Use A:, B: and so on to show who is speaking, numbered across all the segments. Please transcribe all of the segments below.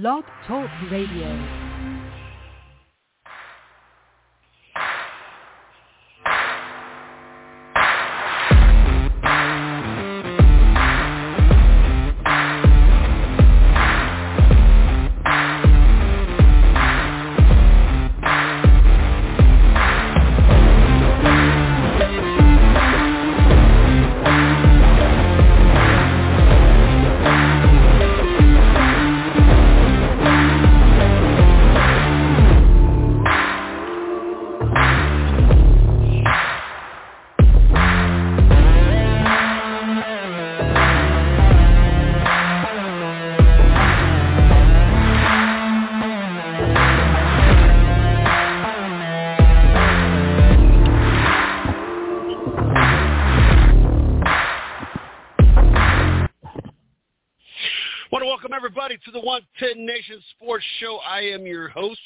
A: Blog Talk Radio.
B: To the 110 Nation Sports Show. I am your host,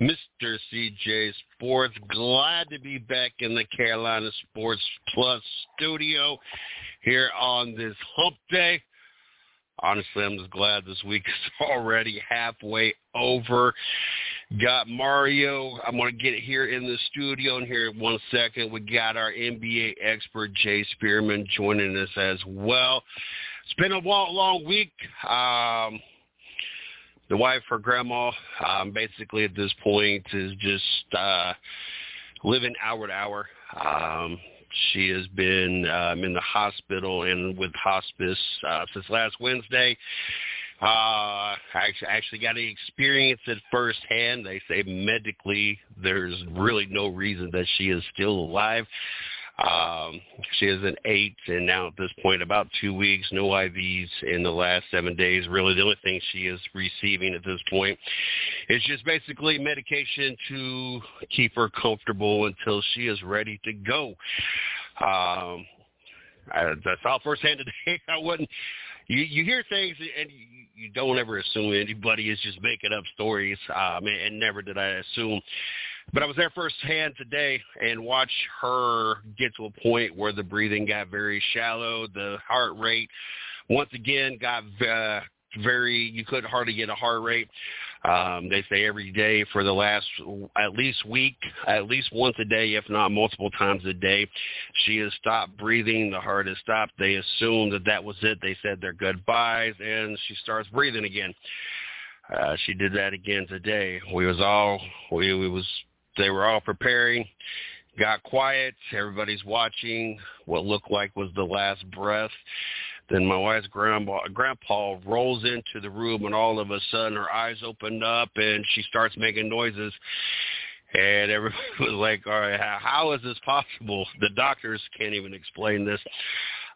B: Mr. CJ Sports. Glad to be back in the Carolina Sports Plus studio here on this hump day. Honestly, I'm just glad this week is already halfway over. Got Mario. I'm going to get here in the studio in here in one second. We got our NBA expert, Jay Spearman, joining us as well. It's been a long, long week. Um, the wife, her grandma, um, basically at this point is just uh, living hour to hour. Um, she has been um, in the hospital and with hospice uh, since last Wednesday. Uh, I actually got to experience it firsthand. They say medically there's really no reason that she is still alive. Um, she is an eight, and now at this point, about two weeks, no IVs in the last seven days. Really, the only thing she is receiving at this point is just basically medication to keep her comfortable until she is ready to go. Um, I, that's all firsthand today. I wouldn't. You you hear things and you, you don't ever assume anybody is just making up stories. Um, and, and never did I assume but I was there firsthand today and watched her get to a point where the breathing got very shallow. The heart rate, once again, got uh, very, you couldn't hardly get a heart rate. Um, they say every day for the last at least week, at least once a day, if not multiple times a day, she has stopped breathing. The heart has stopped. They assumed that that was it. They said their goodbyes, and she starts breathing again. Uh, she did that again today. We was all we, we was they were all preparing. Got quiet. Everybody's watching. What looked like was the last breath. Then my wife's grandpa, grandpa rolls into the room, and all of a sudden her eyes opened up, and she starts making noises. And everybody was like, all right, how is this possible? The doctors can't even explain this.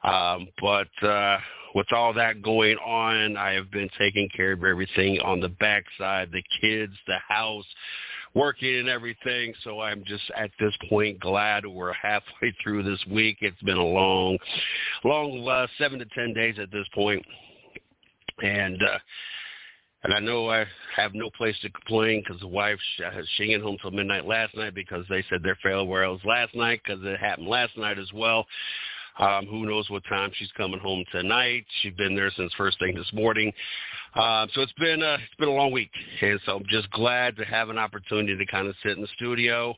B: Um, but uh, with all that going on, I have been taking care of everything on the backside, the kids, the house, working and everything. So I'm just at this point glad we're halfway through this week. It's been a long, long uh, seven to ten days at this point, and uh, and I know I have no place to complain because the wife has she ain't home till midnight last night because they said their farewell was last night because it happened last night as well. Um, who knows what time she's coming home tonight? She's been there since first thing this morning. Uh, so it's been a, it's been a long week, and so I'm just glad to have an opportunity to kind of sit in the studio,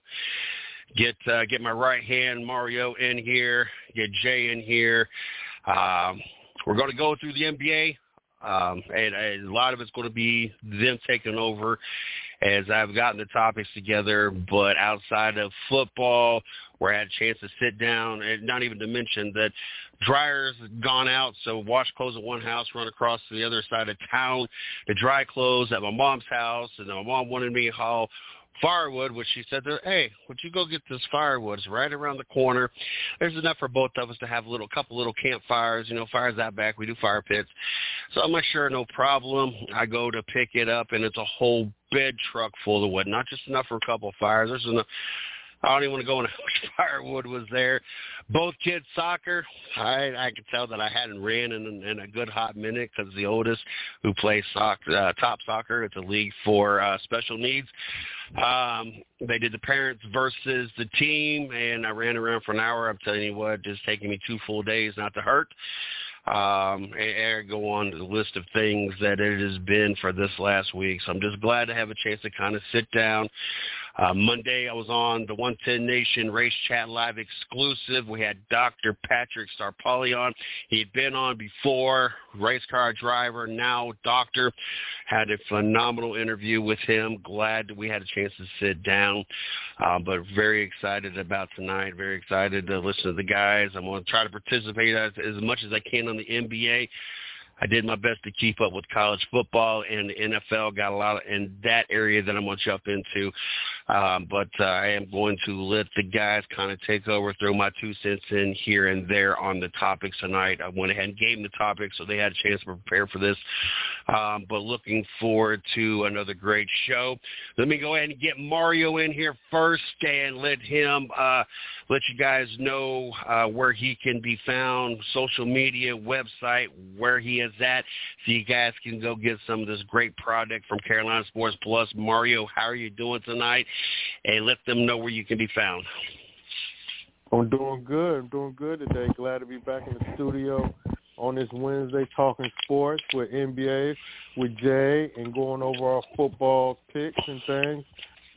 B: get uh, get my right hand Mario in here, get Jay in here. Um, we're going to go through the NBA, um, and, and a lot of it's going to be them taking over as I've gotten the topics together. But outside of football, where I had a chance to sit down, and not even to mention that dryer's gone out, so wash clothes at one house, run across to the other side of town to dry clothes at my mom's house, and my mom wanted me to haul firewood, which she said, "Hey, would you go get this firewood? It's right around the corner. There's enough for both of us to have a little couple little campfires. You know, fires out back. We do fire pits." So I'm like, "Sure, no problem." I go to pick it up, and it's a whole bed truck full of wood. Not just enough for a couple of fires. There's enough. I don't even want to go into how much firewood was there. Both kids soccer. I I could tell that I hadn't ran in in a good hot minute because the oldest, who plays soccer, uh, top soccer, it's a league for uh, special needs. Um, they did the parents versus the team, and I ran around for an hour. I'm telling you what, just taking me two full days not to hurt. um, and go on the list of things that it has been for this last week. So I'm just glad to have a chance to kind of sit down. Uh, Monday, I was on the 110 Nation Race Chat Live exclusive. We had Dr. Patrick Staropoli on. He had been on before, race car driver, now doctor. Had a phenomenal interview with him. Glad that we had a chance to sit down, uh, but very excited about tonight. Very excited to listen to the guys. I'm going to try to participate as, as much as I can on the NBA. I did my best to keep up with college football and the NFL. Got a lot in that area that I'm going to jump into. Um, but uh, I am going to let the guys kind of take over, throw my two cents in here and there on the topics tonight. I went ahead and gave them the topics so they had a chance to prepare for this. Um, but looking forward to another great show. Let me go ahead and get Mario in here first and let him uh, let you guys know uh, where he can be found, social media, website, where he is at, so you guys can go get some of this great product from Carolina Sports Plus. Mario, how are you doing tonight? And let them know where you can be found.
C: I'm doing good. I'm doing good today. Glad to be back in the studio on this Wednesday talking sports with NBA, with Jay, and going over our football picks and things.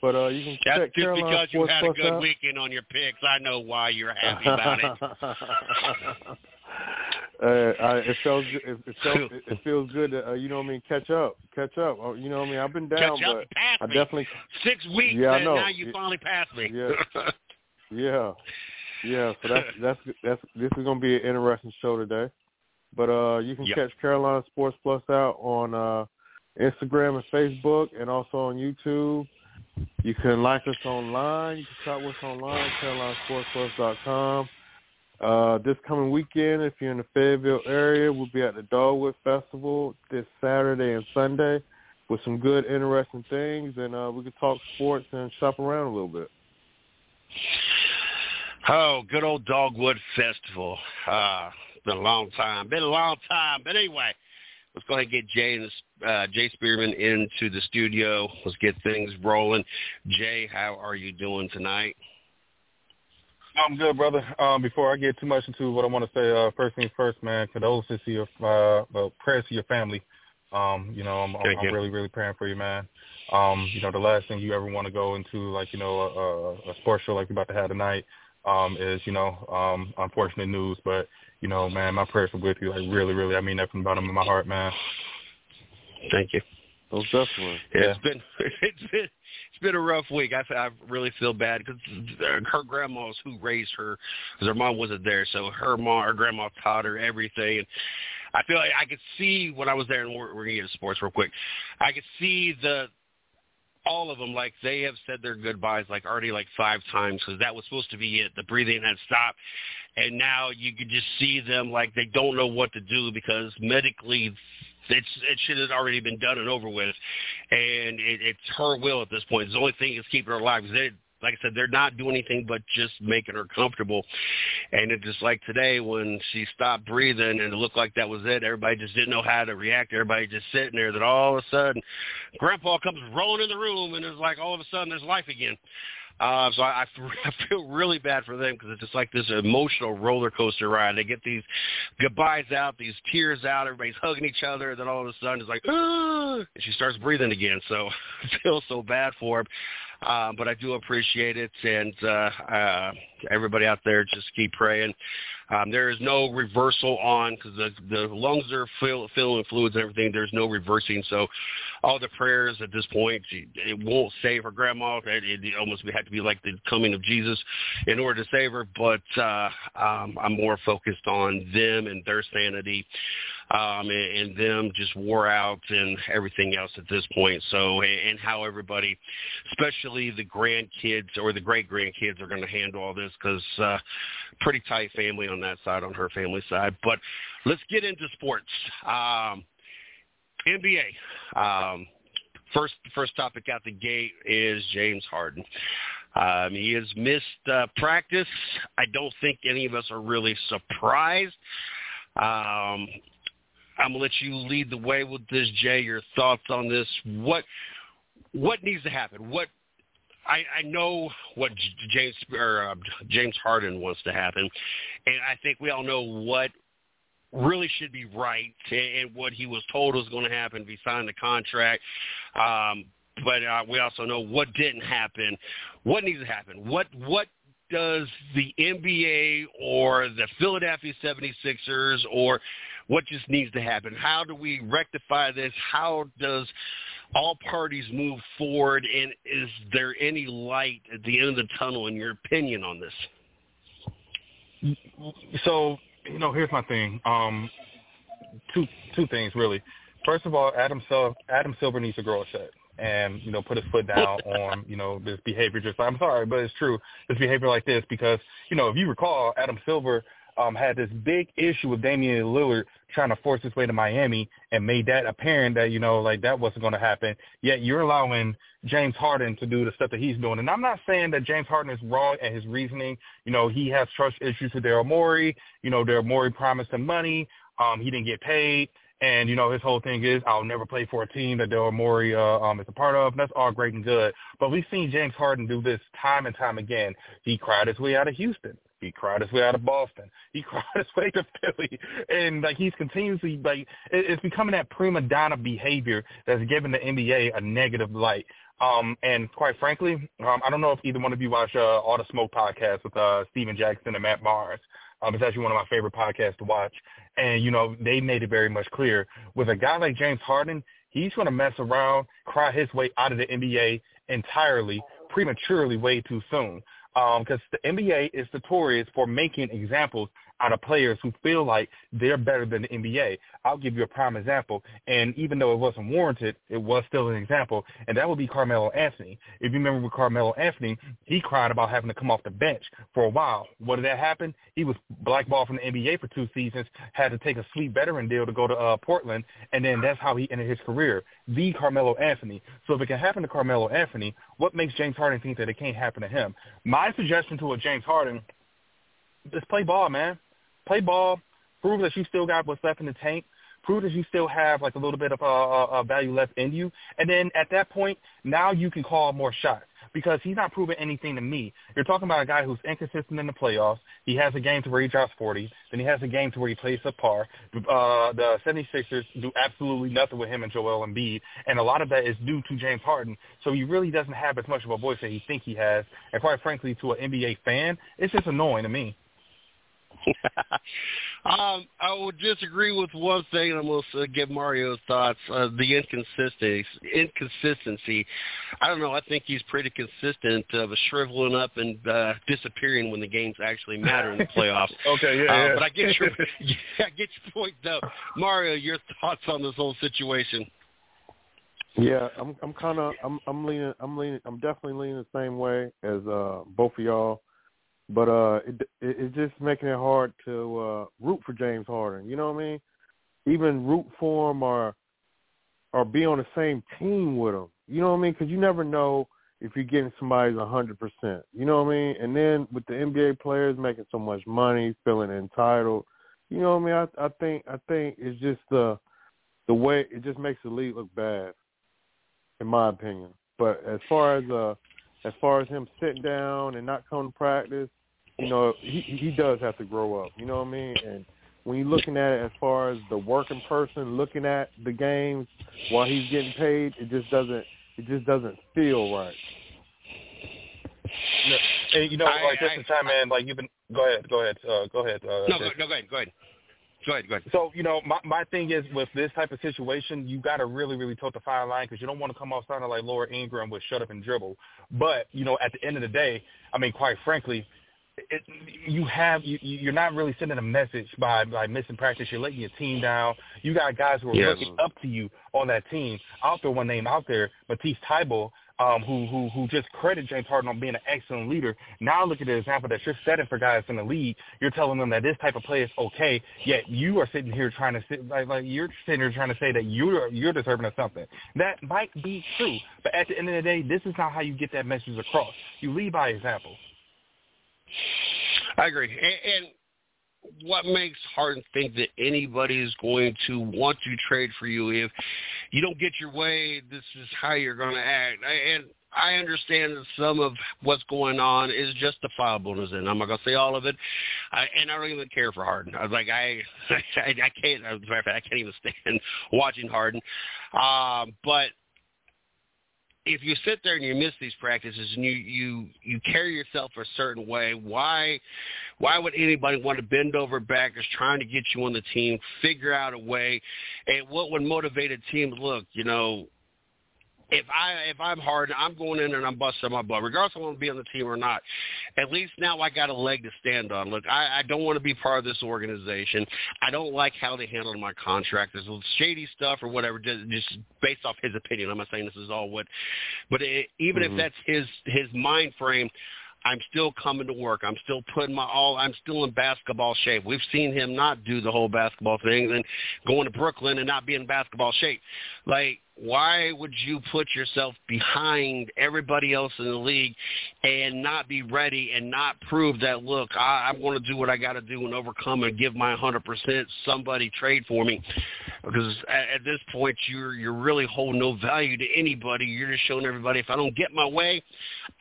C: But uh, you can
B: That's
C: check
B: just
C: Carolina
B: because you
C: Sports
B: had a good
C: out.
B: weekend on your picks. I know why you're happy about it.
C: uh, I, it feels it, it, felt, it, it feels good to uh, you know what I mean catch up, catch up. Uh, You know what I mean. I've been down,
B: Catch
C: but I definitely
B: Six weeks,
C: Yeah, I
B: and
C: know.
B: now you
C: Yeah.
B: finally passed me.
C: Yeah. yeah, yeah. So that's that's that's this is gonna be an interesting show today. But uh, you can
B: Yep.
C: catch Carolina Sports Plus out on uh, Instagram and Facebook, and also on YouTube. You can like us online. You can shop with us online, CarolinaSportsPlus.com. Uh, this coming weekend, if you're in the Fayetteville area, we'll be at the Dogwood Festival this Saturday and Sunday with some good, interesting things, and uh, we can talk sports and shop around a little bit.
B: Oh, good old Dogwood Festival. Uh, been a long time. Been a long time. But anyway, let's go ahead and get Jay and uh, Jay Spearman into the studio. Let's get things rolling. Jay, how are you doing tonight?
D: I'm good, brother. Um, before I get too much into what I want to say, uh, first things first, man, condolences to your, uh, well, prayers to your family. Um, you know, I'm, I'm. I'm really, really praying for you, man. Um, you know, the last thing you ever want to go into, like, you know, a, a, a sports show like you're about to have tonight, um, is, you know, um, unfortunate news. But, you know, man, my prayers are with you. Like, really, really, I mean that from the bottom of my heart, man.
B: Thank you.
C: Most definitely.
B: It's been it's been it's been a rough week. I I really feel bad because her grandma's who raised her because her mom wasn't there, so her mom, her grandma taught her everything. And I feel like I could see when I was there, and we're, we're gonna get to sports real quick. I could see the all of them like they have said their goodbyes like already like five times because that was supposed to be it. The breathing had stopped, and now you could just see them like they don't know what to do because medically it's it should have already been done and over with, and it, it's her will at this point. It's the only thing that's keeping her alive. They, like I said, they're not doing anything but just making her comfortable. And it's just like today when she stopped breathing and it looked like that was it. Everybody just didn't know how to react. Everybody just sitting there. That all of a sudden, Grandpa comes rolling in the room and it's like all of a sudden there's life again. Uh, so I, I feel really bad for them because it's just like this emotional roller coaster ride. They get these goodbyes out, these tears out, everybody's hugging each other, and then all of a sudden it's like, ah, and she starts breathing again. So I feel so bad for him. Uh, but I do appreciate it, and uh, uh, everybody out there, just keep praying. Um, there is no reversal on because the the lungs are fill, filling with fluids and everything. There's no reversing, so all the prayers at this point, it won't save her grandma. It, it almost had to be like the coming of Jesus in order to save her. But uh, um, I'm more focused on them and their sanity, um, and, and them just wore out and everything else at this point. So and how everybody, especially the grandkids or the great grandkids, are going to handle all this because uh, pretty tight family on that side, on her family side. But let's get into sports. Um, NBA. Um, first, first topic out the gate is James Harden. Um, he has missed uh, practice. I don't think any of us are really surprised. Um, I'm gonna let you lead the way with this, Jay. Your thoughts on this? What what needs to happen? What I, I know what James or uh, James Harden wants to happen, and I think we all know what really should be right and what he was told was going to happen if he signed the contract. Um, but uh, we also know what didn't happen. What needs to happen? What what does the NBA or the Philadelphia 76ers or what just needs to happen? How do we rectify this? How does all parties move forward? And is there any light at the end of the tunnel, in your opinion, on this?
D: So, you know, here's my thing. Um, two two things really. First of all, Adam Silver, Adam Silver needs to grow a and you know put his foot down on you know this behavior. Just I'm sorry, but it's true. This behavior like this because you know if you recall, Adam Silver um, had this big issue with Damian Lillard trying to force his way to Miami and made that apparent that you know like that wasn't going to happen. Yet you're allowing James Harden to do the stuff that he's doing, and I'm not saying that James Harden is wrong at his reasoning. You know he has trust issues with Daryl Morey. You know Daryl Morey promised him money. Um, he didn't get paid. And, you know, his whole thing is I'll never play for a team that Daryl Morey uh, um, is a part of. That's all great and good. But we've seen James Harden do this time and time again. He cried his way out of Houston. He cried his way out of Boston. He cried his way to Philly, and like he's continuously like it's becoming that prima donna behavior that's giving the NBA a negative light. Um, and quite frankly, um, I don't know if either one of you watch uh, All the Smoke podcast with uh, Stephen Jackson and Matt Barnes. Um, it's actually one of my favorite podcasts to watch. And, you know, they made it very much clear with a guy like James Harden, he's going to mess around, cry his way out of the NBA entirely, prematurely way too soon. Because um, the NBA is notorious for making examples out of players who feel like they're better than the NBA. I'll give you a prime example, and even though it wasn't warranted, it was still an example, and that would be Carmelo Anthony. If you remember with Carmelo Anthony, he cried about having to come off the bench for a while. What did that happen? He was blackballed from the NBA for two seasons, had to take a sweet veteran deal to go to uh, Portland, and then that's how he ended his career. The Carmelo Anthony. So if it can happen to Carmelo Anthony, what makes James Harden think that it can't happen to him? My suggestion to a James Harden – just play ball, man. Play ball. Prove that you still got what's left in the tank. Prove that you still have like a little bit of uh, uh, uh, value left in you. And then at that point, now you can call more shots because he's not proving anything to me. You're talking about a guy who's inconsistent in the playoffs. He has a game to where he drops 40. Then he has a game to where he plays subpar. Uh, the 76ers do absolutely nothing with him and Joel Embiid, and a lot of that is due to James Harden. So he really doesn't have as much of a voice that he think he has. And quite frankly, to an NBA fan, it's just annoying to me.
B: um, I would disagree with one thing. And I'm going to give Mario's thoughts. Uh, the inconsistency. Inconsistency. I don't know. I think he's pretty consistent of uh, shriveling up and uh, disappearing when the games actually matter in the playoffs.
D: okay, yeah,
B: uh,
D: yeah.
B: But I get your, yeah, I get your point though. Mario, your thoughts on this whole situation?
C: Yeah, I'm I'm kind of I'm I'm leaning I'm leaning I'm definitely leaning the same way as uh both of y'all. But uh, it, it, it's just making it hard to uh, root for James Harden. You know what I mean? Even root for him or or be on the same team with him. You know what I mean? Because you never know if you're getting somebody's a hundred percent. You know what I mean? And then with the NBA players making so much money, feeling entitled. You know what I mean? I, I think I think it's just the the way it just makes the league look bad, in my opinion. But as far as uh as far as him sitting down and not coming to practice, you know, he he does have to grow up. You know what I mean? And when you're looking at it as far as the working person looking at the games while he's getting paid, it just doesn't it just doesn't feel right.
D: No, and you know, I, like this time, man. Like you've been. Go ahead. Go ahead. Uh, go ahead. Uh,
B: no, go, no, go ahead. Go ahead. Go ahead, go ahead.
D: So, you know, my my thing is with this type of situation, you got to really, really tote the fine line because you don't want to come off sounding like Laura Ingraham with shut up and dribble. But, you know, at the end of the day, I mean, quite frankly, it, you have you, you're not really sending a message by by missing practice. You're letting your team down. You got guys who are
B: yes.
D: looking up to you on that team. I'll throw one name out there, Matisse Thybulle um, who who who just credit James Harden on being an excellent leader. Now look at the example that you're setting for guys in the league. You're telling them that this type of play is okay, yet you are sitting here trying to sit like, like you're sitting here trying to say that you're you're deserving of something. That might be true, but at the end of the day, this is not how you get that message across. You lead by example.
B: I agree, and, and what makes Harden think that anybody is going to want to trade for you if you don't get your way? This is how you're going to act. And I understand that some of what's going on is justifiable, and I'm not gonna say all of it. I, and I don't even care for Harden. I was like, I, I, I can't. As a matter of fact, I can't even stand watching Harden. Um, but if you sit there and you miss these practices and you you you carry yourself a certain way, why why would anybody want to bend over backwards trying to get you on the team, figure out a way, and what would motivate a team? Look, you know, if I if I'm hard, I'm going in and I'm busting my butt, regardless if I want to be on the team or not. At least now I got a leg to stand on. Look, I, I don't want to be part of this organization. I don't like how they handled my contract. There's shady stuff or whatever, just, just based off his opinion. I'm not saying this is all what, but it, even mm-hmm. if that's his his mind frame. I'm still coming to work. I'm still putting my all. I'm still in basketball shape. We've seen him not do the whole basketball thing and going to Brooklyn and not be in basketball shape. Like why would you put yourself behind everybody else in the league and not be ready and not prove that look I, I'm going to do what I got to do and overcome and give my 100%? Somebody trade for me because at, at this point you're you're really holding no value to anybody. You're just showing everybody if I don't get my way,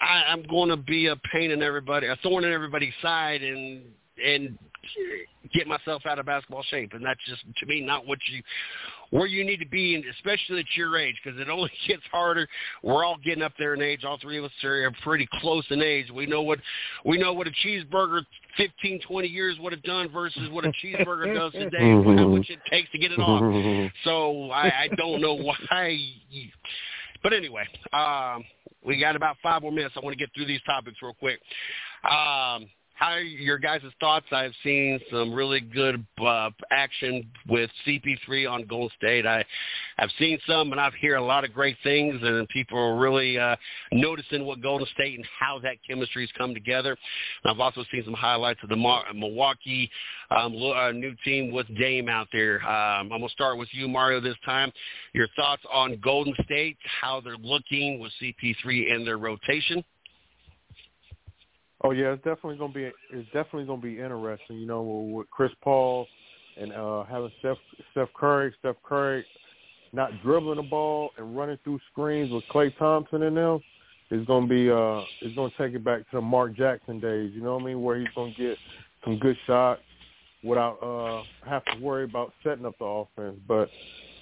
B: I, I'm going to be a pain in everybody, a thorn in everybody's side, and and get myself out of basketball shape. And that's just to me not what you where you need to be, and especially at your age, because it only gets harder. We're all getting up there in age. All three of us are pretty close in age. We know what we know what a cheeseburger 15, 20 years would have done versus what a cheeseburger does today, and how much it takes to get it off. So I, I don't know why. You, but anyway, um, we got about five more minutes. I want to get through these topics real quick. Um, how are your guys' thoughts? I've seen some really good uh, action with CP3 on Golden State. I, I've seen some, and I've heard a lot of great things, and people are really uh, noticing what Golden State and how that chemistry has come together. And I've also seen some highlights of the Mar- Milwaukee um, uh, new team with Dame out there. Um, I'm going to start with you, Mario, this time. Your thoughts on Golden State, how they're looking with CP3 in their rotation?
C: Oh yeah, it's definitely gonna be it's definitely gonna be interesting. You know, with Chris Paul and uh having Steph Steph Curry, Steph Curry not dribbling the ball and running through screens with Klay Thompson in them is gonna be uh it's gonna take it back to the Mark Jackson days. You know what I mean? Where he's gonna get some good shots without uh having to worry about setting up the offense. But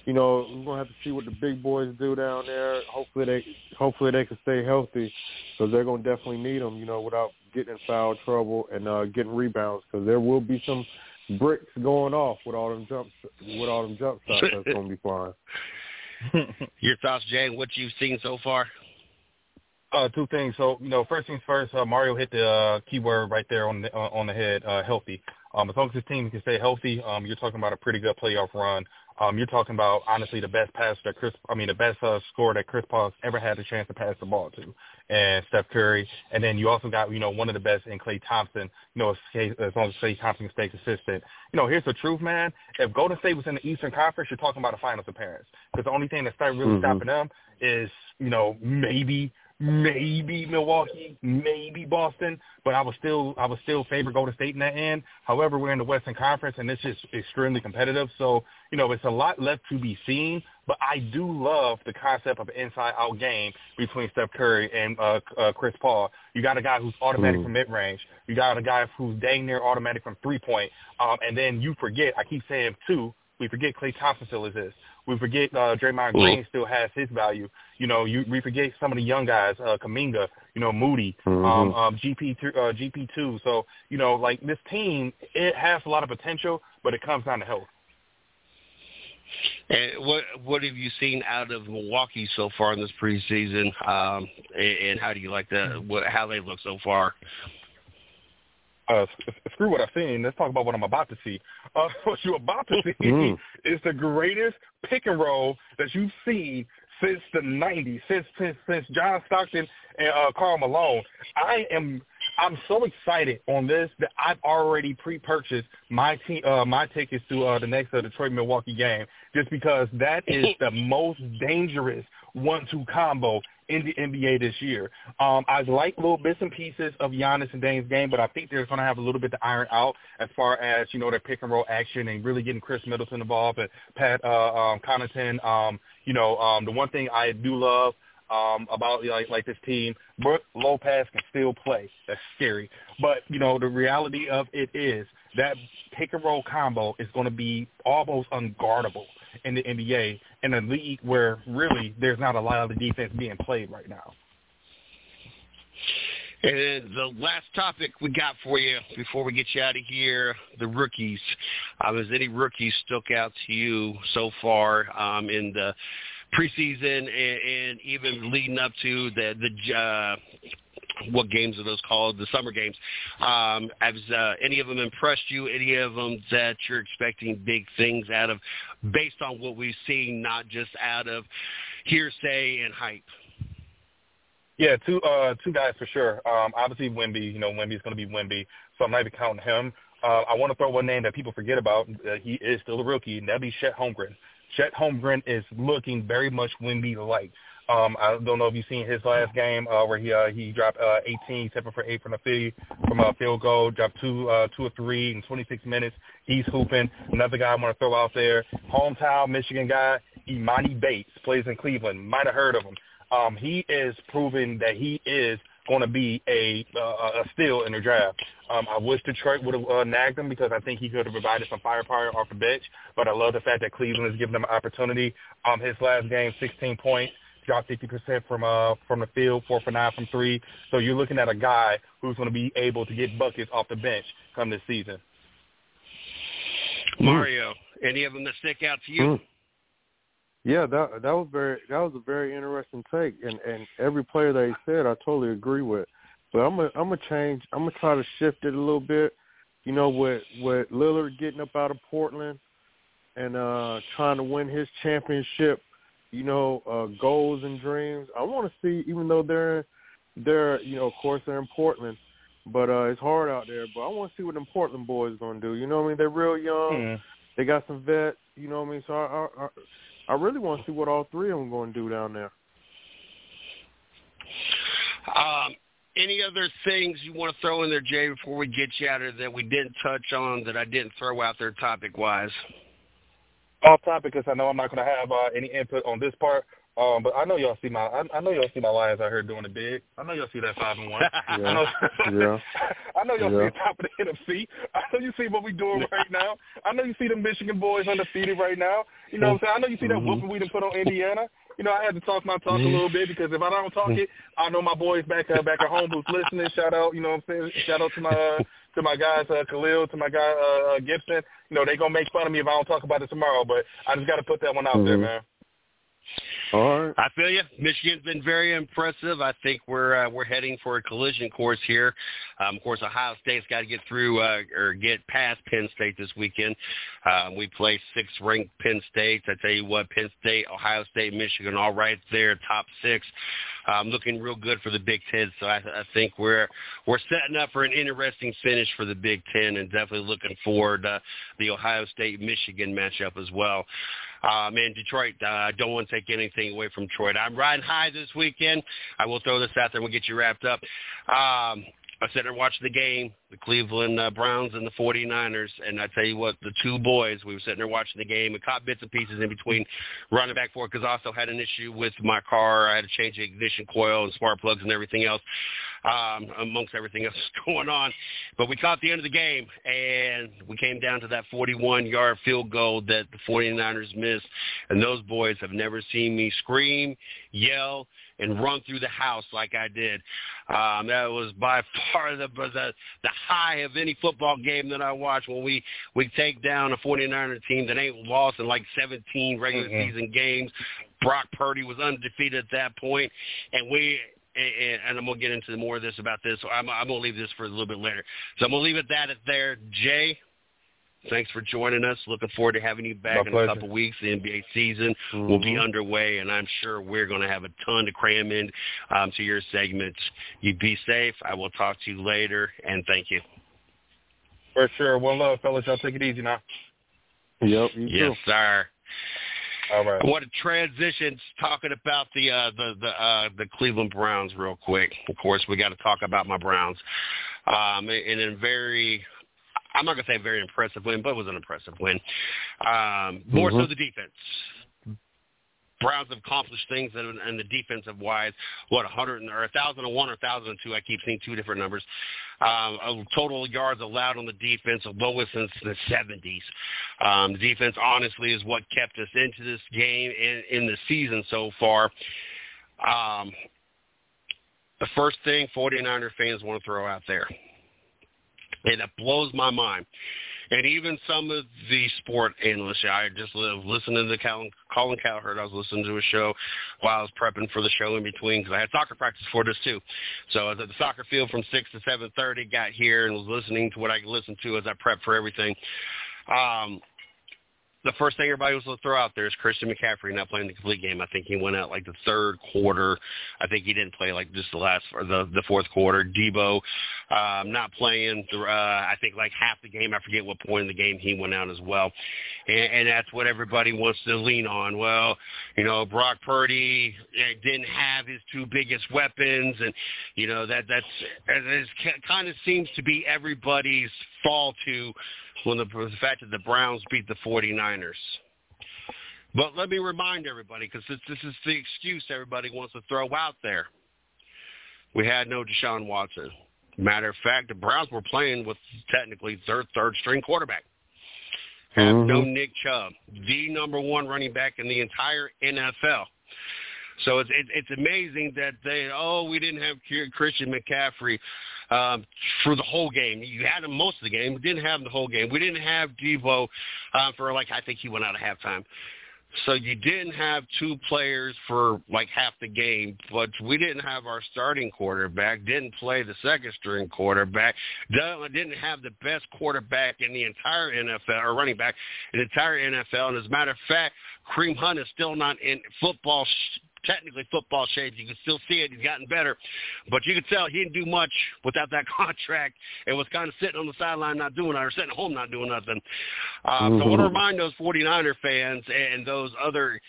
C: you know, we're gonna have to see what the big boys do down there. Hopefully they, hopefully they can stay healthy, because they're gonna definitely need them. You know, without getting in foul trouble and uh, getting rebounds, because there will be some bricks going off with all them jumps, with all them jump shots that's gonna be flying.
B: Your thoughts, Jay? What you've seen so far?
D: Uh, two things. So, you know, first things first, uh, Mario hit the uh, keyword right there on the uh, on the head, uh, healthy. Um, as long as his team can stay healthy, um, you're talking about a pretty good playoff run. Um, you're talking about honestly the best passer that Chris, I mean the best uh, score that Chris Paul's ever had a chance to pass the ball to, and Steph Curry, and then you also got you know one of the best in Klay Thompson. You know as, long as Klay Thompson can stay consistent. You know here's the truth, man. If Golden State was in the Eastern Conference, you're talking about a Finals appearance because the only thing that's really mm-hmm. stopping them is you know maybe maybe Milwaukee, maybe Boston, but I would still I would still favor Golden State in that end. However, we're in the Western Conference and it's just extremely competitive. So, you know, it's a lot left to be seen, but I do love the concept of an inside out game between Steph Curry and uh, uh Chris Paul. You got a guy who's automatic mm. from mid range. You got a guy who's dang near automatic from three point. Um and then you forget, I keep saying two, we forget Klay Thompson still exists. We forget uh, Draymond Green still has his value. You know, you we forget some of the young guys, uh, Kuminga, you know, Moody, mm-hmm. um, um, GP uh, GP two. So you know, like this team, it has a lot of potential, but it comes down to health.
B: And what what have you seen out of Milwaukee so far in this preseason? Um, and, and how do you like that? What, how they look so far?
D: Uh, screw what I've seen. Let's talk about what I'm about to see. Uh, what you're about to see mm. is the greatest pick and roll that you've seen since the '90s, since since since John Stockton and uh, Karl Malone. I am I'm so excited on this that I've already pre-purchased my te- uh, my tickets to uh, the next uh, Detroit Milwaukee game, just because that is the most dangerous one-two combo in the NBA this year. Um, I like little bits and pieces of Giannis and Dame's game, but I think they're going to have a little bit to iron out as far as you know their pick and roll action and really getting Khris Middleton involved and Pat uh, um, Connaughton. Um, you know, um, the one thing I do love um, about like like this team. Brook Lopez can still play. That's scary. But you know the reality of it is that pick and roll combo is going to be almost unguardable in the NBA in a league where really there's not a lot of the defense being played right now.
B: And the last topic we got for you before we get you out of here, the rookies. Um, has any rookies stuck out to you so far um, in the preseason and, and even leading up to the the uh, what games are those called? The summer games. Um, has uh, any of them impressed you? Any of them that you're expecting big things out of, based on what we've seen, not just out of hearsay and hype?
D: Yeah, two uh two guys for sure. Um obviously Wemby, you know, Wemby's gonna be Wemby, so I'm not even counting him. Uh, I want to throw one name that people forget about. Uh, he is still a rookie, and that'd be Chet Holmgren. Chet Holmgren is looking very much Wemby-like. Um, I don't know if you've seen his last game uh, where he uh, he dropped uh, 18, 7 for 8 from the field, from a field goal, dropped two uh, two or three in 26 minutes. He's hooping. Another guy I want to throw out there, hometown Michigan guy, Emoni Bates, plays in Cleveland. Might have heard of him um, he is proving that he is going to be a uh, a steal in the draft. Um, I wish Detroit would have uh, nagged him because I think he could have provided some firepower off the bench. But I love the fact that Cleveland is giving him an opportunity. Um, his last game, 16 points, dropped 50% from uh from the field, four for nine from three. So you're looking at a guy who's going to be able to get buckets off the bench come this season.
B: Mario, any of them that stick out to you? Mm.
C: Yeah, that that was very that was a very interesting take, and and every player that he said, I totally agree with. But I'm gonna I'm gonna change. I'm gonna try to shift it a little bit. You know, with with Lillard getting up out of Portland and uh trying to win his championship, you know, uh goals and dreams. I want to see, even though they're they're you know, of course they're in Portland, but uh it's hard out there. But I want to see what them Portland boys gonna do. You know what I mean? They're real young.
D: Mm.
C: They got some vets. You know what I mean? So I, I, I I really want to see what all three of them going to do down there.
B: Um, any other things you want to throw in there, Jay, before we get you out of there that we didn't touch on that I didn't throw out there topic wise?
D: Off topic, because I know I'm not going to have uh, any input on this part. Um, but I know y'all see my I, I know y'all see my Lions out here doing it big. I know y'all see that five and one.
C: yeah. I know, yeah.
D: I know y'all
C: yeah.
D: see the top of the NFC. I know you see what we doing right now. I know you see the Michigan boys undefeated right now. You know what I'm saying? I know you see that mm-hmm. whooping we done put on Indiana. You know, I had to talk my talk a little bit because if I don't talk it, I know my boys back uh, back at home who's listening. Shout out, you know what I'm saying? Shout out to my uh, to my guys uh, Khalil, to my guy uh, uh, Gibson. You know, they gonna make fun of me if I don't talk about it tomorrow, but I just got to put that one out mm-hmm. there, man.
C: All right.
B: I feel you. Michigan's been very impressive. I think we're uh, we're heading for a collision course here. Um, of course, Ohio State's got to get through uh, or get past Penn State this weekend. Um, we play six-ranked Penn State. I tell you what, Penn State, Ohio State, Michigan, all right there, top six. Um, looking real good for the Big Ten. So I, I think we're we're setting up for an interesting finish for the Big Ten, and definitely looking forward to the Ohio State Michigan matchup as well. Uh, man, Detroit, I uh, don't want to take anything away from Detroit. I'm riding high this weekend. I will throw this out there and we'll get you wrapped up. Um, I sat there watching the game, the Cleveland uh, Browns and the 49ers, and I tell you what, the two boys, we were sitting there watching the game and caught bits and pieces in between running back forth because I also had an issue with my car. I had to change the ignition coil and spark plugs and everything else, um, amongst everything else going on. But we caught the end of the game, and we came down to that 41-yard field goal that the 49ers missed, and those boys have never seen me scream, yell, and run through the house like I did. Um, that was by far the, the the high of any football game that I watched when we we take down a 49er team that ain't lost in like 17 regular mm-hmm. season games. Brock Purdy was undefeated at that point, and we and, and I'm gonna get into more of this about this. So I'm, I'm gonna leave this for a little bit later. So I'm gonna leave it that at there. Jay, Thanks for joining us. Looking forward to having you back
D: My
B: in
D: pleasure.
B: a couple weeks. The NBA season
C: mm-hmm.
B: will be underway, and I'm sure we're going to have a ton to cram in um, to your segments. You be safe. I will talk to you later, and thank you.
D: For sure. One love, fellas. Y'all take it easy now.
C: Yep.
B: yes,
C: too.
B: sir.
D: All right.
B: I want to transition talking about the uh, the the uh, the Cleveland Browns real quick. Of course, we got to talk about my Browns. Um, in very I'm not going to say a very impressive win, but it was an impressive win. Um, more
C: mm-hmm.
B: so the defense. Browns have accomplished things in, in the defensive wise. What, 100 or 1,001 or 1,002? I keep seeing two different numbers. Um, total yards allowed on the defense, the lowest since the 70s. Um, the defense, honestly, is what kept us into this game in, in the season so far. Um, the first thing 49er fans want to throw out there, and it blows my mind and even some of the sport analysts. I just live listening to Colin, Colin Cowherd. I was listening to a show while I was prepping for the show in between because I had soccer practice for this too. So I was at the soccer field from six to seven thirty. Got here and was listening to what I could listen to as I prepped for everything. Um, the first thing everybody was going to throw out there is Christian McCaffrey not playing the complete game. I think he went out like the third quarter. I think he didn't play like just the last or the the fourth quarter. Deebo um, not playing. Uh, I think like half the game. I forget what point in the game he went out as well, and, and that's what everybody wants to lean on. Well, you know, Brock Purdy eh, didn't have his two biggest weapons, and you know that that's it kind of seems to be everybody's fall to when the, the fact that the Browns beat the 49ers. But let me remind everybody, because this, this is the excuse everybody wants to throw out there. We had no Deshaun Watson. Matter of fact, the Browns were playing with technically third third string quarterback. Have mm-hmm. no Nick Chubb, the number one running back in the entire NFL. So it's it, it's amazing that they oh we didn't have Christian McCaffrey um, for the whole game. You had him most of the game. We didn't have him the whole game. We didn't have Deebo uh, for like I think he went out at halftime. So you didn't have two players for like half the game, but we didn't have our starting quarterback, didn't play the second string quarterback, didn't have the best quarterback in the entire NFL, or running back in the entire NFL. And as a matter of fact, Kareem Hunt is still not in football technically football shades. You can still see it. He's gotten better. But you can tell he didn't do much without that contract and was kind of sitting on the sideline not doing nothing or sitting at home not doing nothing. Uh, mm-hmm. So I want to remind those 49er fans and those other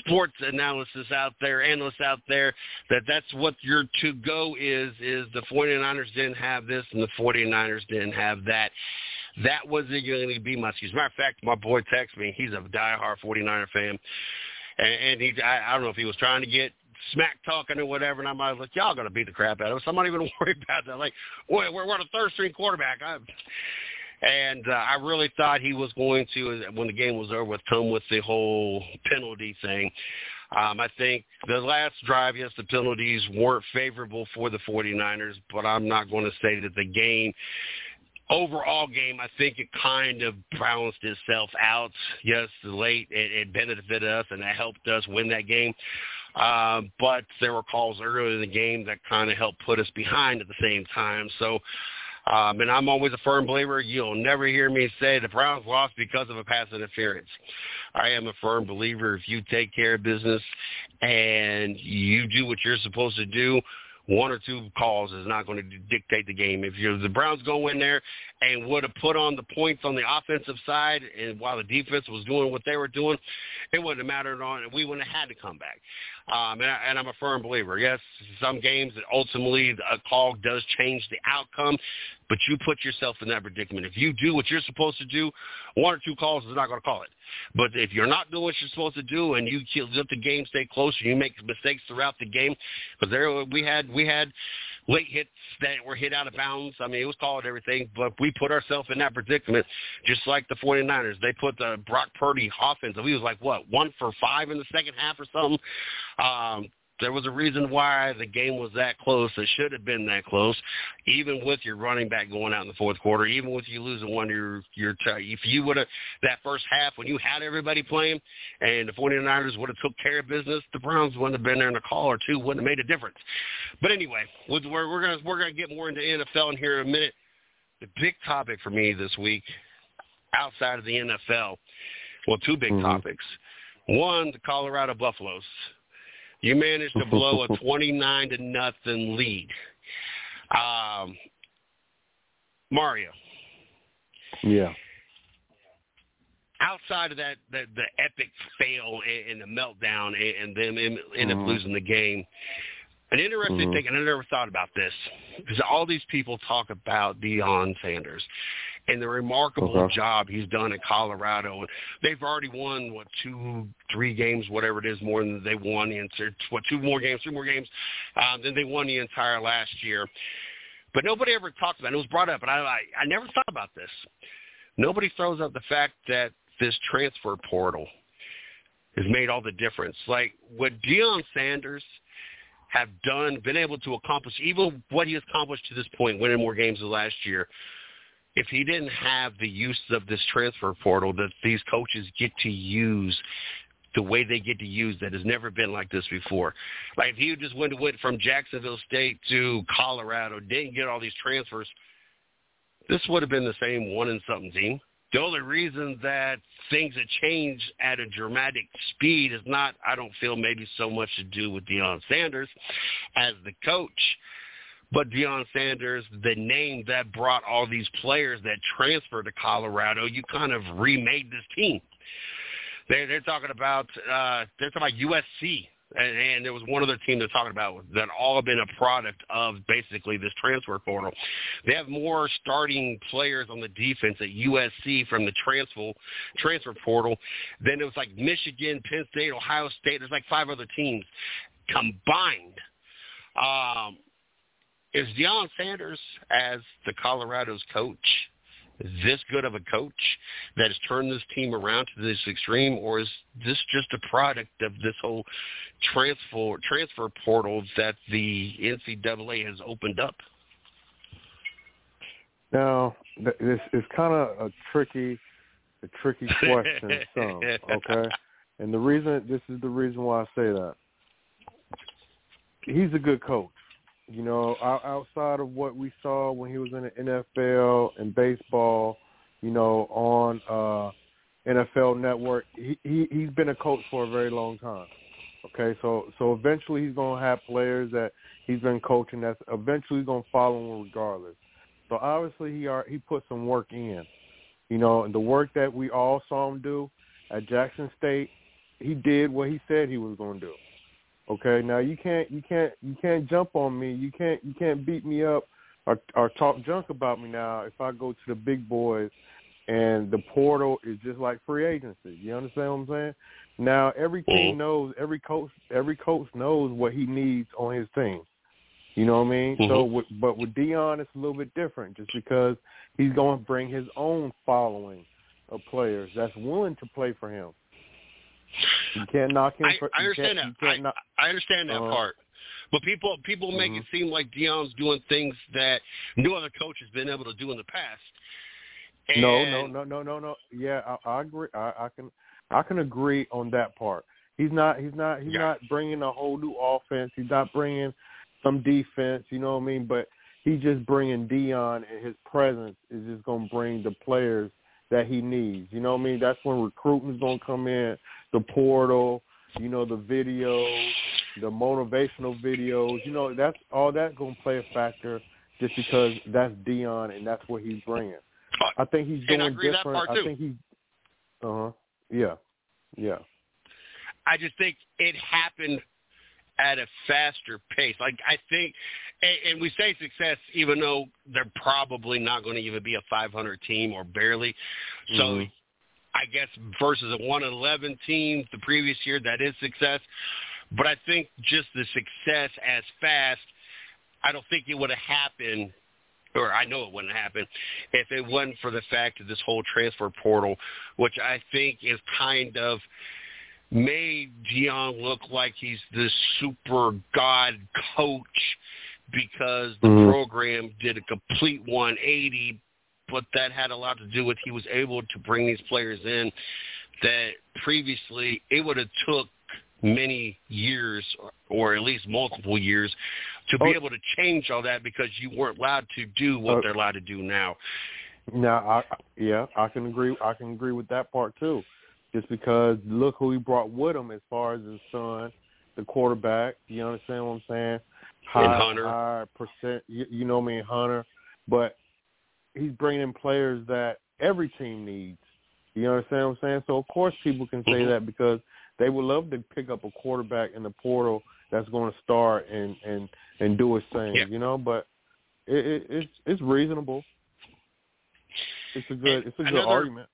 B: sports analysis out there, analysts out there, that that's what your to-go is, is the 49ers didn't have this and the 49ers didn't have that that wasn't going to be my excuse. Matter of fact, my boy texted me. He's a diehard 49er fan and, and he I, I don't know if he was trying to get smack talking or whatever, and I'm like, y'all gonna beat the crap out of us. I'm not even worried about that. Like, we're we're a third string quarterback. I, and uh, I really thought he was going to, when the game was over, with come with the whole penalty thing. Um, I think the last drive, yes, the penalties weren't favorable for the 49ers, but I'm not going to say that the game overall game, I think it kind of balanced itself out. Yes, late it, it benefited us and it helped us win that game. Uh, but there were calls earlier in the game that kind of helped put us behind at the same time. So, um, and I'm always a firm believer. You'll never hear me say the Browns lost because of a pass interference. I am a firm believer if you take care of business and you do what you're supposed to do, one or two calls is not going to dictate the game. If you're the Browns go in there and would have put on the points on the offensive side, and while the defense was doing what they were doing, it wouldn't have mattered on, and we wouldn't have had to come back. Um, and, I, and I'm a firm believer. Yes, some games that ultimately a call does change the outcome, but you put yourself in that predicament. If you do what you're supposed to do, one or two calls is not going to call it. But if you're not doing what you're supposed to do and you let the game stay close and you make mistakes throughout the game, because there we had we had late hits that were hit out of bounds. I mean, it was called everything, but we put ourselves in that predicament, just like the 49ers. They put the Brock Purdy offense. And we was like, what, one for five in the second half or something? Um, there was a reason why the game was that close. It should have been that close, even with your running back going out in the fourth quarter, even with you losing one of your your. T- if you would have that first half when you had everybody playing, and the 49ers would have took care of business, the Browns wouldn't have been there in a call or two. Wouldn't have made a difference. But anyway, we're we're gonna we're gonna get more into NFL in here in a minute. The big topic for me this week, outside of the NFL, well, two big mm-hmm. topics. One, the Colorado Buffaloes. You managed to blow a 29 to nothing lead. Um, Mario.
C: Yeah.
B: Outside of that, the, the epic fail and, the meltdown and, and them end mm-hmm. up losing the game, an interesting mm-hmm. thing, and I never thought about this, because all these people talk about Deion Sanders and the remarkable
C: Okay.
B: job he's done in Colorado. They've already won what two, three games, whatever it is, more than they won the entire what two more games, two more games um, than they won the entire last year. But nobody ever talks about it. It was brought up, and I, I I never thought about this. Nobody throws out the fact that this transfer portal has made all the difference. Like what Deion Sanders have done, been able to accomplish, even what he has accomplished to this point, winning more games than last year. If he didn't have the use of this transfer portal that these coaches get to use the way they get to use that has never been like this before. Like if he just went went from Jacksonville State to Colorado, didn't get all these transfers, this would have been the same one and something team. The only reason that things have changed at a dramatic speed is not, I don't feel, maybe so much to do with Deion Sanders as the coach, but Deion Sanders, the name that brought all these players that transferred to Colorado, you kind of remade this team. They're, they're talking about uh, they're talking about USC and, and there was one other team they're talking about that all have been a product of basically this transfer portal. They have more starting players on the defense at USC from the transfer transfer portal than it was like Michigan, Penn State, Ohio State. There's like five other teams combined. Um, is Deion Sanders as the Colorado's coach this good of a coach that has turned this team around to this extreme, or is this just a product of this whole transfer transfer portal that the NCAA has opened up?
C: Now, this is kind of a tricky, a tricky question. some okay, and the reason this is the reason why I say that he's a good coach. You know, outside of what we saw when he was in the NFL and baseball, you know, on uh NFL Network, he, he he's been a coach for a very long time. Okay, so so eventually he's gonna have players that he's been coaching that's eventually gonna follow him regardless. So obviously he are he put some work in. You know, and the work that we all saw him do at Jackson State, he did what he said he was gonna do. Okay, now you can't you can't you can't jump on me. You can't you can't beat me up or or talk junk about me now if I go to the big boys and the portal is just like free agency. You understand what I'm saying? Now every team knows every coach every coach knows what he needs on his team. You know what I mean?
B: Mm-hmm.
C: So, with, but with Deion, it's a little bit different, just because he's going to bring his own following of players that's willing to play for him. You can't knock him.
B: I,
C: for,
B: I understand that. I,
C: knock,
B: I understand that
C: Uh-huh.
B: part. But people people make it seem like Deion's doing things that no other coach has been able to do in the past. And
C: No, no, no, no, no, no. Yeah, I, I agree. I, I can, I can agree on that part. He's not, he's not, he's
B: Yeah.
C: not bringing a whole new offense. He's not bringing some defense. You know what I mean? But he's just bringing Dion, and his presence is just going to bring the players that he needs. You know what I mean? That's when recruiting is going to come in, the portal, you know, the videos, the motivational videos. You know, that's all that going to play a factor just because that's Deion and that's what he's bringing. I think he's doing
B: And I agree with that
C: different. I think he. Uh huh. Yeah. Yeah.
B: I just think it happened at a faster pace. Like I think, and, and we say success, even though they're probably not going to even be a 500 team or barely. So,
C: Mhm.
B: I guess versus a 1 11 team the previous year, that is success. But I think just the success as fast, I don't think it would have happened. Or I know it wouldn't happen if it wasn't for the fact of this whole transfer portal, which I think is kind of made Deion look like he's this super god coach because the
C: Mhm.
B: program did a complete 180, but that had a lot to do with he was able to bring these players in that previously it would have took many years or, or at least multiple years to be
C: Oh.
B: able to change all that because you weren't allowed to do what
C: Oh.
B: they're allowed to do now.
C: Now, I I- yeah, I can agree. I can agree with that part too. Just because look who he brought with him as far as his son, the quarterback. Do you understand what I'm saying? High,
B: Hunter.
C: high percent. You, you know me, Hunter. But he's bringing in players that every team needs. You understand what I'm saying? So of course people can say that because they would love to pick up a quarterback in the portal that's going to start and and and do his thing.
B: Yeah.
C: You know, but it, it, it's it's reasonable. it's a good it's a good
B: another,
C: argument.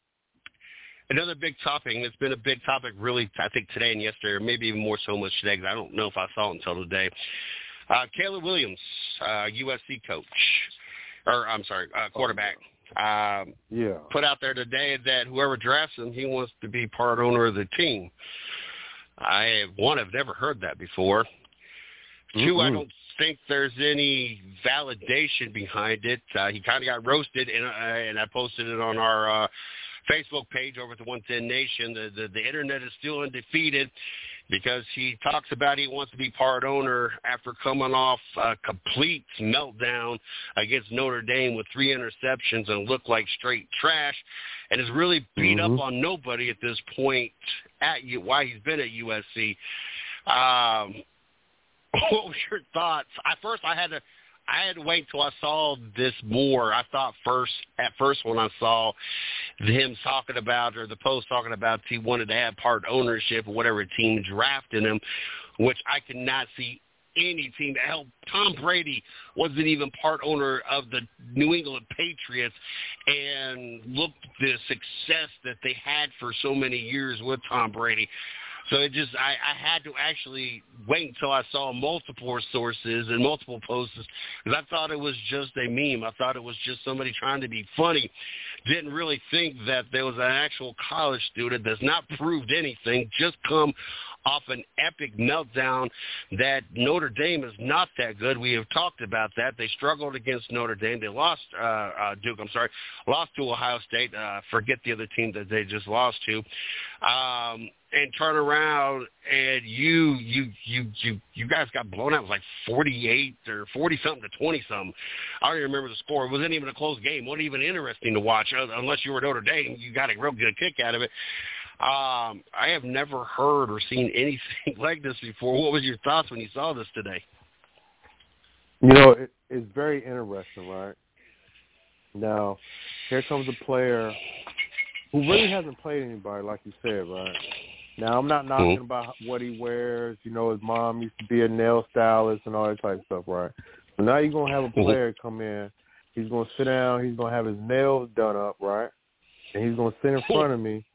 B: Another big topic, and it's been a big topic really, I think, today and yesterday, or maybe even more so much today, because I don't know if I saw it until today. Uh, Caleb Williams, uh, USC coach, or I'm sorry, uh, quarterback, um,
C: yeah.
B: put out there today that whoever drafts him, he wants to be part owner of the team. I one, I've never heard that before. Mm-hmm. Two, I don't think there's any validation behind it. Uh, he kind of got roasted, and, uh, and I posted it on our uh, Facebook page over at the 110 Nation. The, the the internet is still undefeated because he talks about he wants to be part owner after coming off a complete meltdown against Notre Dame with three interceptions and looked like straight trash and has really beat
C: mm-hmm.
B: up on nobody at this point at you why he's been at USC. Um, what was your thoughts? At first, I had to I had to wait till I saw this more. I thought first at first when I saw him talking about or the post talking about he wanted to have part ownership of whatever team drafted him, which I could not see any team. Hell, Tom Brady wasn't even part owner of the New England Patriots, and look the success that they had for so many years with Tom Brady. So it just I, I had to actually wait until I saw multiple sources and multiple posts because I thought it was just a meme. I thought it was just somebody trying to be funny. Didn't really think that there was an actual college student that's not proved anything, just come off an epic meltdown that Notre Dame is not that good. We have talked about that. They struggled against Notre Dame. They lost uh, uh, Duke. I'm sorry, lost to Ohio State. Uh, forget the other team that they just lost to. Um, and turn around and you you you you you guys got blown out. It was like forty eight or forty something to twenty something. I don't even remember the score. It wasn't even a close game. Wasn't even interesting to watch uh, unless you were Notre Dame. You got a real good kick out of it. Um, I have never heard or seen anything like this before. What was your thoughts when you saw this today?
C: You know, it, it's very interesting, right? Now, here comes a player who really hasn't played anybody, like you said, right? Now, I'm not knocking mm-hmm. about what he wears. You know, his mom used to be a nail stylist and all that type of stuff, right? So now you're going to have a player come in. He's going to sit down. He's going to have his nails done up, right? And he's going to sit in front of me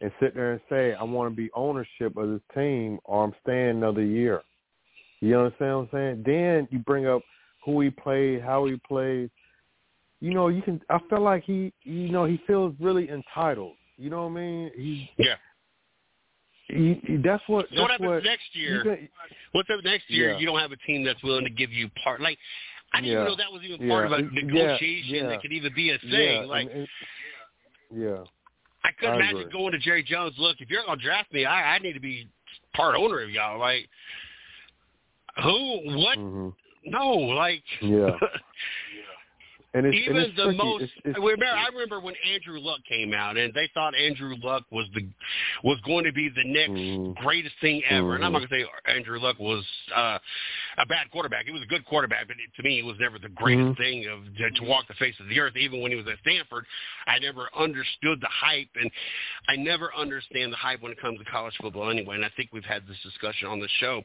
C: and sit there and say, I want to be ownership of this team or I'm staying another year. You understand what I'm saying? Then you bring up who he played, how he played. You know, you can. I feel like he, you know, he feels really entitled. You know what I mean? He,
B: yeah.
C: He, he, that's what.
B: So
C: what
B: happens
C: what,
B: next year? Can, what's up next year?
C: Yeah.
B: You don't have a team that's willing to give you part. Like, I didn't
C: yeah.
B: even know that was even
C: yeah.
B: part of a negotiation
C: yeah.
B: that could even be a thing.
C: Yeah.
B: Like,
C: and, and, yeah.
B: I couldn't
C: I
B: imagine
C: agree.
B: going to Jerry Jones. Look, if you're gonna draft me, I, I need to be part owner of y'all. Like, who? What?
C: Mm-hmm.
B: No, like.
C: Yeah. And it's,
B: Even
C: and it's
B: the
C: tricky.
B: most,
C: it's, it's,
B: I remember, I remember when Andrew Luck came out, and they thought Andrew Luck was the was going to be the next
C: Mhm.
B: greatest thing ever. And I'm not
C: Mhm.
B: going to say Andrew Luck was uh, a bad quarterback. He was a good quarterback, but it, to me, he was never the greatest
C: Mhm.
B: thing of to, to walk the face of the earth. Even when he was at Stanford, I never understood the hype, and I never understand the hype when it comes to college football anyway. And I think we've had this discussion on the show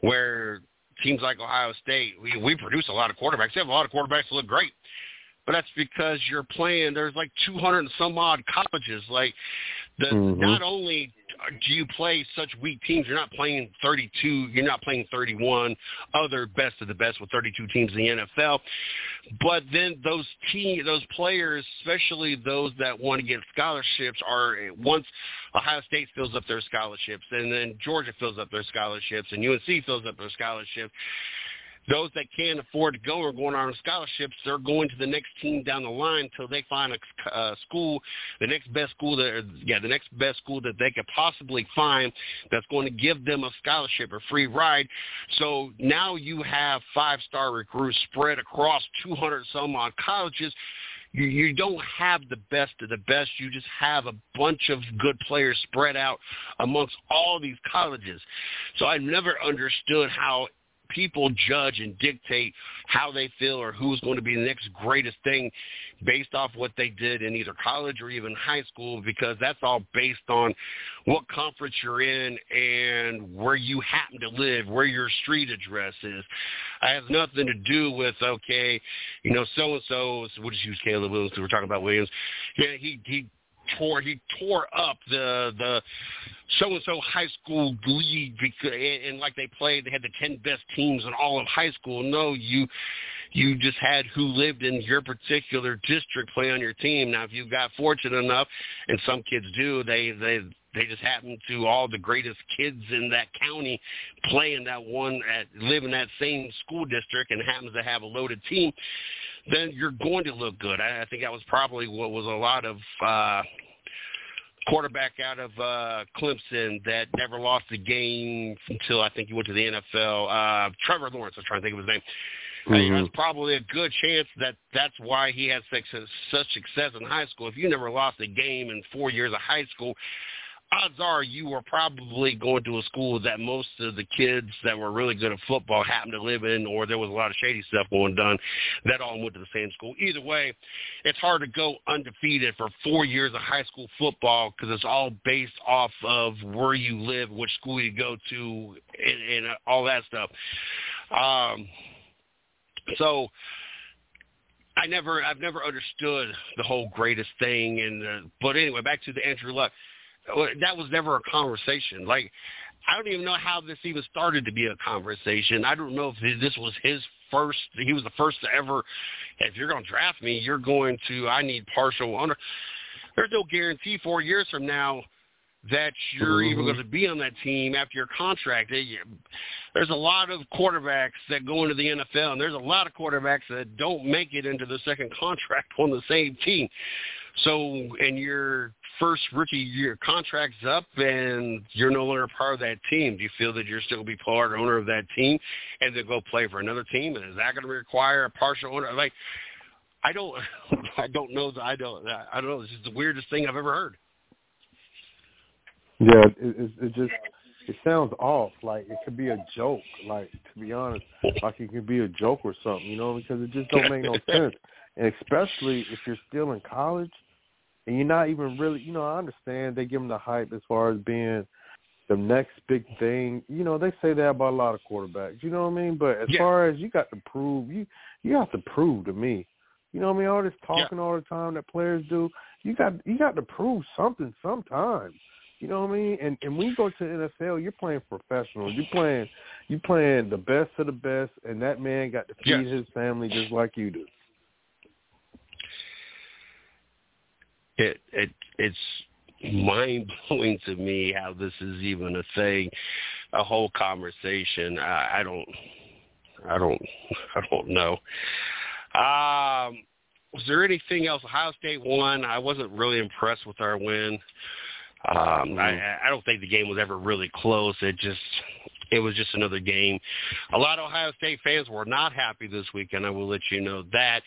B: where teams like Ohio State, we, we produce a lot of quarterbacks. They have a lot of quarterbacks that look great. But that's because you're playing. There's like 200 and some odd colleges. Like, the
C: Mhm.
B: not only do you play such weak teams, you're not playing 32. You're not playing 31 other best of the best with 32 teams in the NFL. But then those team, those players, especially those that want to get scholarships, are once Ohio State fills up their scholarships, and then Georgia fills up their scholarships, and UNC fills up their scholarships those that can't afford to go are going on scholarships, they're going to the next team down the line until they find a uh, school, the next best school that, yeah, the next best school that they could possibly find that's going to give them a scholarship or free ride. So now you have five-star recruits spread across 200 some odd colleges you, you don't have the best of the best. You just have a bunch of good players spread out amongst all these colleges. So I never understood how people judge and dictate how they feel or who's going to be the next greatest thing based off what they did in either college or even high school because that's all based on what conference you're in and where you happen to live, where your street address is. It has nothing to do with okay, you know, so and so. We'll just use Caleb Williams. because We're talking about Williams. Yeah, he he tore he tore up the the so and so high school league because and, and like they played they had the ten best teams in all of high school. No, you you just had who lived in your particular district play on your team. Now if you got fortunate enough and some kids do, they they they just happen to all the greatest kids in that county play in that one at live in that same school district and happens to have a loaded team then you're going to look good. I, I think that was probably what was a lot of uh, quarterback out of uh, Clemson that never lost a game until I think he went to the NFL. Uh, Trevor Lawrence, I'm trying to think of his name. Mm-hmm. Uh, that's probably a good chance that that's why he had such, such success in high school. If you never lost a game in four years of high school, odds are you were probably going to a school that most of the kids that were really good at football happened to live in, or there was a lot of shady stuff going on that all went to the same school. Either way, it's hard to go undefeated for four years of high school football because it's all based off of where you live, which school you go to, and, and all that stuff. Um, so. I never, I've never understood the whole greatest thing, and uh, but anyway, back to the Andrew Luck that was never a conversation. Like, I don't even know how this even started to be a conversation. I don't know if this was his first. He was the first to ever. If you're going to draft me, you're going to. I need partial owner. There's no guarantee four years from now that you're mm-hmm. even going to be on that team after your contract. There's a lot of quarterbacks that go into the NFL, and there's a lot of quarterbacks that don't make it into the second contract on the same team. So, and your first rookie year contract's up and you're no longer part of that team, do you feel that you're still going to be part owner of that team and then go play for another team? And is that going to require a partial owner? Like, I don't, I don't know. I don't, I don't know. This is the weirdest thing I've ever heard.
C: Yeah, it, it, it just it sounds off. Like it could be a joke. Like to be honest, like it could be a joke or something. You know, because it just don't make no sense. And especially if you're still in college and you're not even really, you know, I understand they give them the hype as far as being the next big thing. You know, they say that about a lot of quarterbacks. You know what I mean? But as yeah. far as you got to prove, you you have to prove to me. You know what I mean? All this talking yeah. all the time that players do, you got you got to prove something sometimes. You know what I mean? And and when you go to the NFL, you're playing professional. You're playing you playing the best of the best, and that man got to feed yes. his family just like you do.
B: It it it's mind blowing to me how this is even a thing, a whole conversation. I, I don't, I don't, I don't know. Um, was there anything else? Ohio State won. I wasn't really impressed with our win. Um, I, I don't think the game was ever really close. It just it was just another game. A lot of Ohio State fans were not happy this weekend. I will let you know that.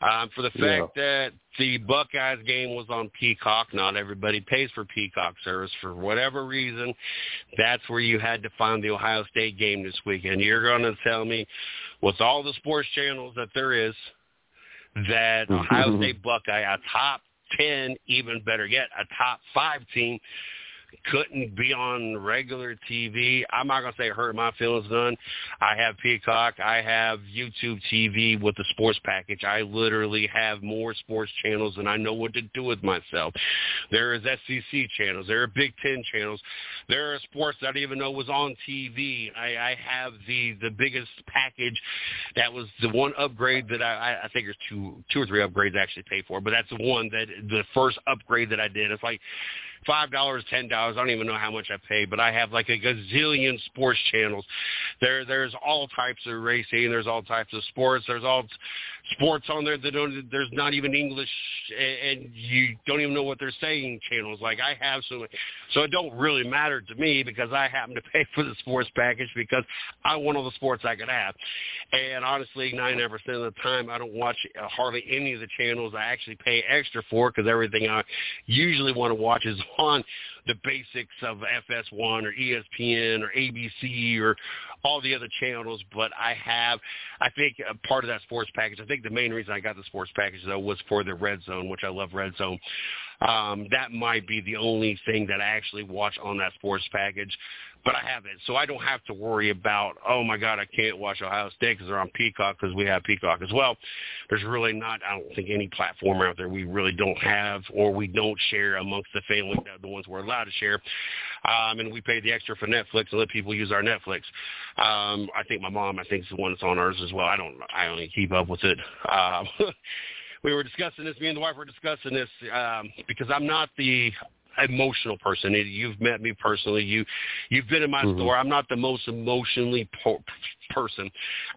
B: Um, for the fact yeah. that the Buckeyes game was on Peacock, not everybody pays for Peacock service for whatever reason. That's where you had to find the Ohio State game this weekend. You're going to tell me, with all the sports channels that there is, that Ohio State Buckeye, a top 10, even better yet, a top five team, couldn't be on regular TV. I'm not gonna say hurt my feelings none. I have Peacock. I have YouTube TV with the sports package. I literally have more sports channels than I know what to do with myself. There is SEC channels. There are Big Ten channels. There are sports that I didn't even know was on TV. I, I have the the biggest package. That was the one upgrade that I I think there's two two or three upgrades I actually paid for, but that's the one that the first upgrade that I did. It's like five dollars, ten dollars. I don't even know how much I pay, but I have like a gazillion sports channels. There, there's all types of racing. There's all types of sports. There's all sports on there that don't. There's not even English, and you don't even know what they're saying. Channels like I have so, so it don't really matter to me because I happen to pay for the sports package because I want all the sports I could have. And honestly, 99% of the time, I don't watch uh, hardly any of the channels I actually pay extra for because everything I usually want to watch is on the basics of FS1 or ESPN or ABC or all the other channels, but I have, I think, part of that sports package. I think the main reason I got the sports package though was for the Red Zone, which I love Red Zone. Um, that might be the only thing that I actually watch on that sports package but I have it, so I don't have to worry about oh my god I can't watch Ohio State because they're on Peacock because we have Peacock as well. There's really not I don't think any platform out there we really don't have or we don't share amongst the family the ones we're allowed to share, um, and we pay the extra for Netflix and let people use our Netflix. Um, I think my mom I think is the one that's on ours as well. I don't I only keep up with it. Um, we were discussing this. Me and the wife were discussing this um, because I'm not the emotional person. You've met me personally. You you've been in my mm-hmm. store. I'm not the most emotionally po- person.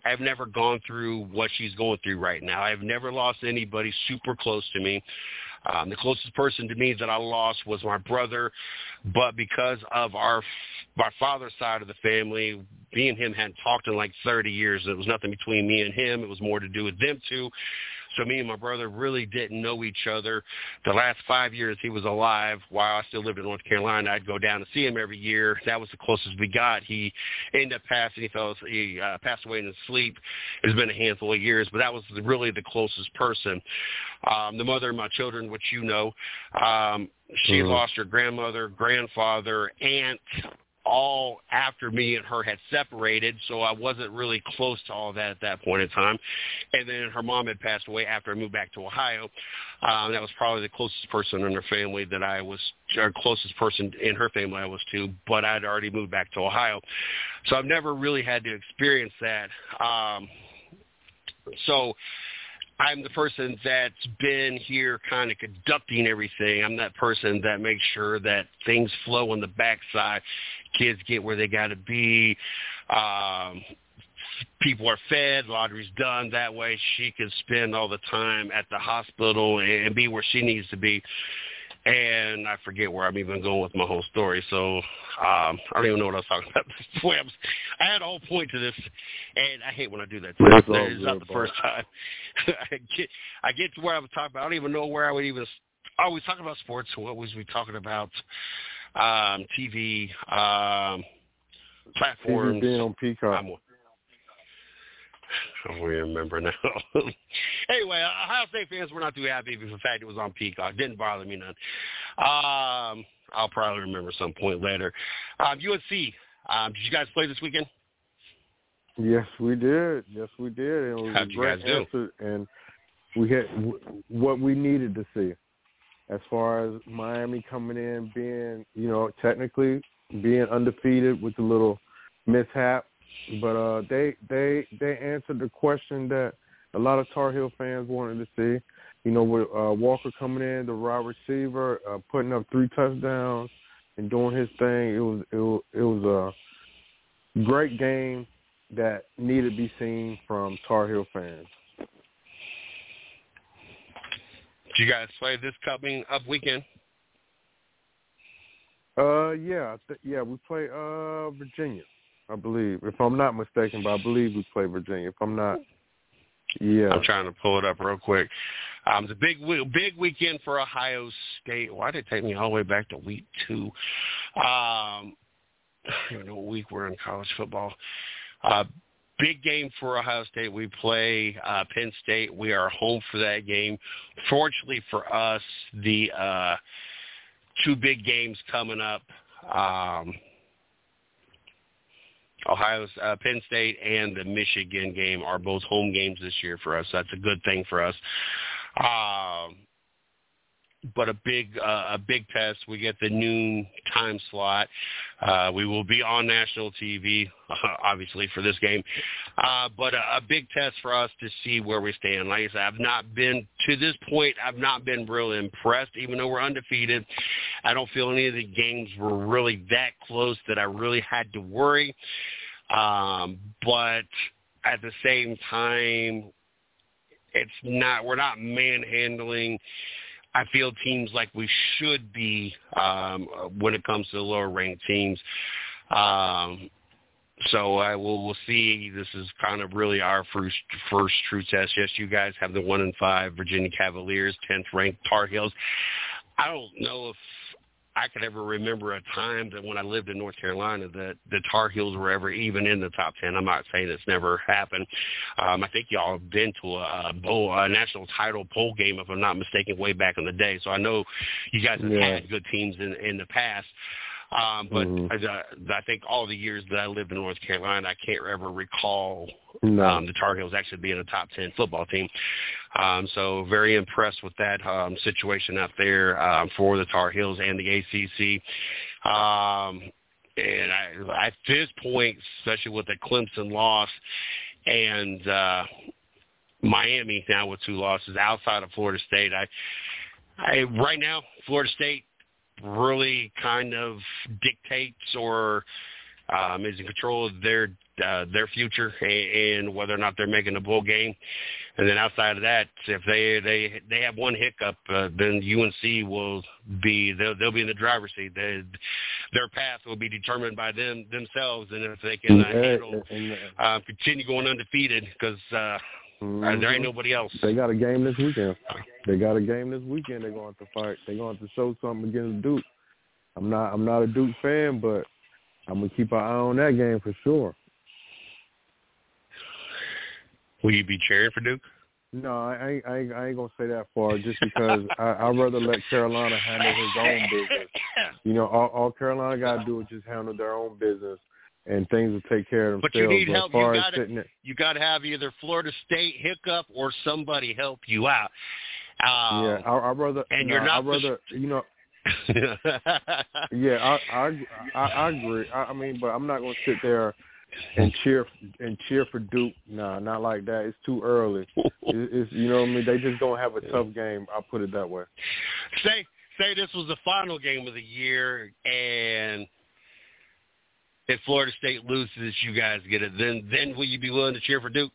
B: I've never gone through what she's going through right now. I've never lost anybody super close to me. Um, the closest person to me that I lost was my brother, but because of our my father's side of the family, me and him hadn't talked in like 30 years. It was nothing between me and him. It was more to do with them two. So me and my brother really didn't know each other. The last five years he was alive while I still lived in North Carolina. I'd go down to see him every year. That was the closest we got. He ended up passing. He fell. He uh, passed away in his sleep. It's been a handful of years, but that was really the closest person. Um, the mother of my children, which you know, um, she mm-hmm. lost her grandmother, grandfather, aunt, all after me and her had separated, so I wasn't really close to all that at that point in time. And then her mom had passed away after I moved back to Ohio. Um, that was probably the closest person in her family that I was, or closest person in her family I was to, but I'd already moved back to Ohio. So I've never really had to experience that. Um, so I'm the person that's been here kind of conducting everything. I'm that person that makes sure that things flow on the backside. Kids get where they got to be. Um, people are fed, laundry's done. That way she can spend all the time at the hospital and be where she needs to be and I forget where I'm even going with my whole story. So um, I don't even know what I was talking about. I, I had a whole point to this, and I hate when I do that. It's, it's not the first time. I get I get to where I was talking about. I don't even know where I would even. Oh, we talking about sports. What was we talking about? Um, TV um, platforms.
C: TV being on Peacock. I'm,
B: I don't remember now. anyway, Ohio State fans were not too happy with the fact it was on Peacock. Didn't bother me none. Um, I'll probably remember some point later. Um, UNC, um, did you guys play this weekend?
C: Yes, we did. Yes, we did. And it was
B: How'd you guys
C: do? And we had what we needed to see as far as Miami coming in, being, you know, technically being undefeated with a little mishap but uh, they they they answered the question that a lot of Tar Heel fans wanted to see. You know, with uh, Walker coming in, the wide receiver, uh, putting up three touchdowns and doing his thing. It was it was, it was a great game that needed to be seen from Tar Heel fans.
B: Did you guys play this coming up weekend?
C: Uh, yeah, th- yeah, we play uh Virginia. I believe, if I'm not mistaken, but I believe we play Virginia. If I'm not, yeah.
B: I'm trying to pull it up real quick. Um, it's a big, big weekend for Ohio State. Why did it take me all the way back to week two? Um, I don't know what week we're in college football. Uh, big game for Ohio State. We play uh, Penn State. We are home for that game. Fortunately for us, the uh, two big games coming up. Um, Ohio, uh, Penn State, and the Michigan game are both home games this year for us. That's a good thing for us. Um, but a big uh, a big test. We get the noon time slot. Uh, we will be on national TV, obviously for this game, uh, but a, a big test for us to see where we stand. Like I said, I've not been to this point. I've not been really impressed, even though we're undefeated. I don't feel any of the games were really that close that I really had to worry. Um, but at the same time, it's not. We're not manhandling I feel teams like we should be um, when it comes to the lower ranked teams. Um, so I will we'll see. This is kind of really our first first true test. Yes, you guys have the one and five Virginia Cavaliers, tenth ranked Tar Heels. I don't know if I could ever remember a time that when I lived in North Carolina that the Tar Heels were ever even in the top ten. I'm not saying it's never happened. Um, I think y'all have been to a, a bowl, a national title bowl game, if I'm not mistaken, way back in the day. So I know you guys have
C: Yeah.
B: had good teams in in the past. Um, but
C: Mhm.
B: uh, I think all the years that I lived in North Carolina, I can't ever recall
C: No.
B: um, the Tar Heels actually being a top 10 football team. Um, so very impressed with that um, situation out there um, for the Tar Heels and the ACC. Um, and I, at this point, especially with the Clemson loss and uh, Miami now with two losses outside of Florida State, I, I right now Florida State really kind of dictates or um, is in control of their uh, their future and, and whether or not they're making a bowl game. And then outside of that, if they they they have one hiccup, uh, then UNC will be they'll, they'll be in the driver's seat. They, their path will be determined by them themselves, and if they can uh, handle
C: and- and-
B: uh, continue going undefeated, because uh, uh, there ain't
C: Mhm.
B: nobody else.
C: They got a game this weekend. They got a game this weekend. They're going to fight. They're going to show something against Duke. I'm not. I'm not a Duke fan, but I'm gonna keep an eye on that game for sure.
B: Will you be cheering for Duke?
C: No, I ain't. I I ain't gonna say that far, just because I, I'd rather let Carolina handle his own business. You know, all, all Carolina got to do is just handle their own business, and things will take care of themselves.
B: But you need help. You gotta-
C: sitting
B: You got to have either Florida State hiccup or somebody help you out. Um,
C: yeah, I, I'd rather.
B: and you're not
C: I'd rather. You know, Yeah, I I I, I agree. I, I mean, but I'm not gonna sit there and cheer and cheer for Duke. Nah, not like that. It's too early. It, it's you know what I mean. They just don't have a tough game. I'll put it that way.
B: say say this was the final game of the year and if Florida State loses, you guys get it. Then then will you be willing to cheer for Duke?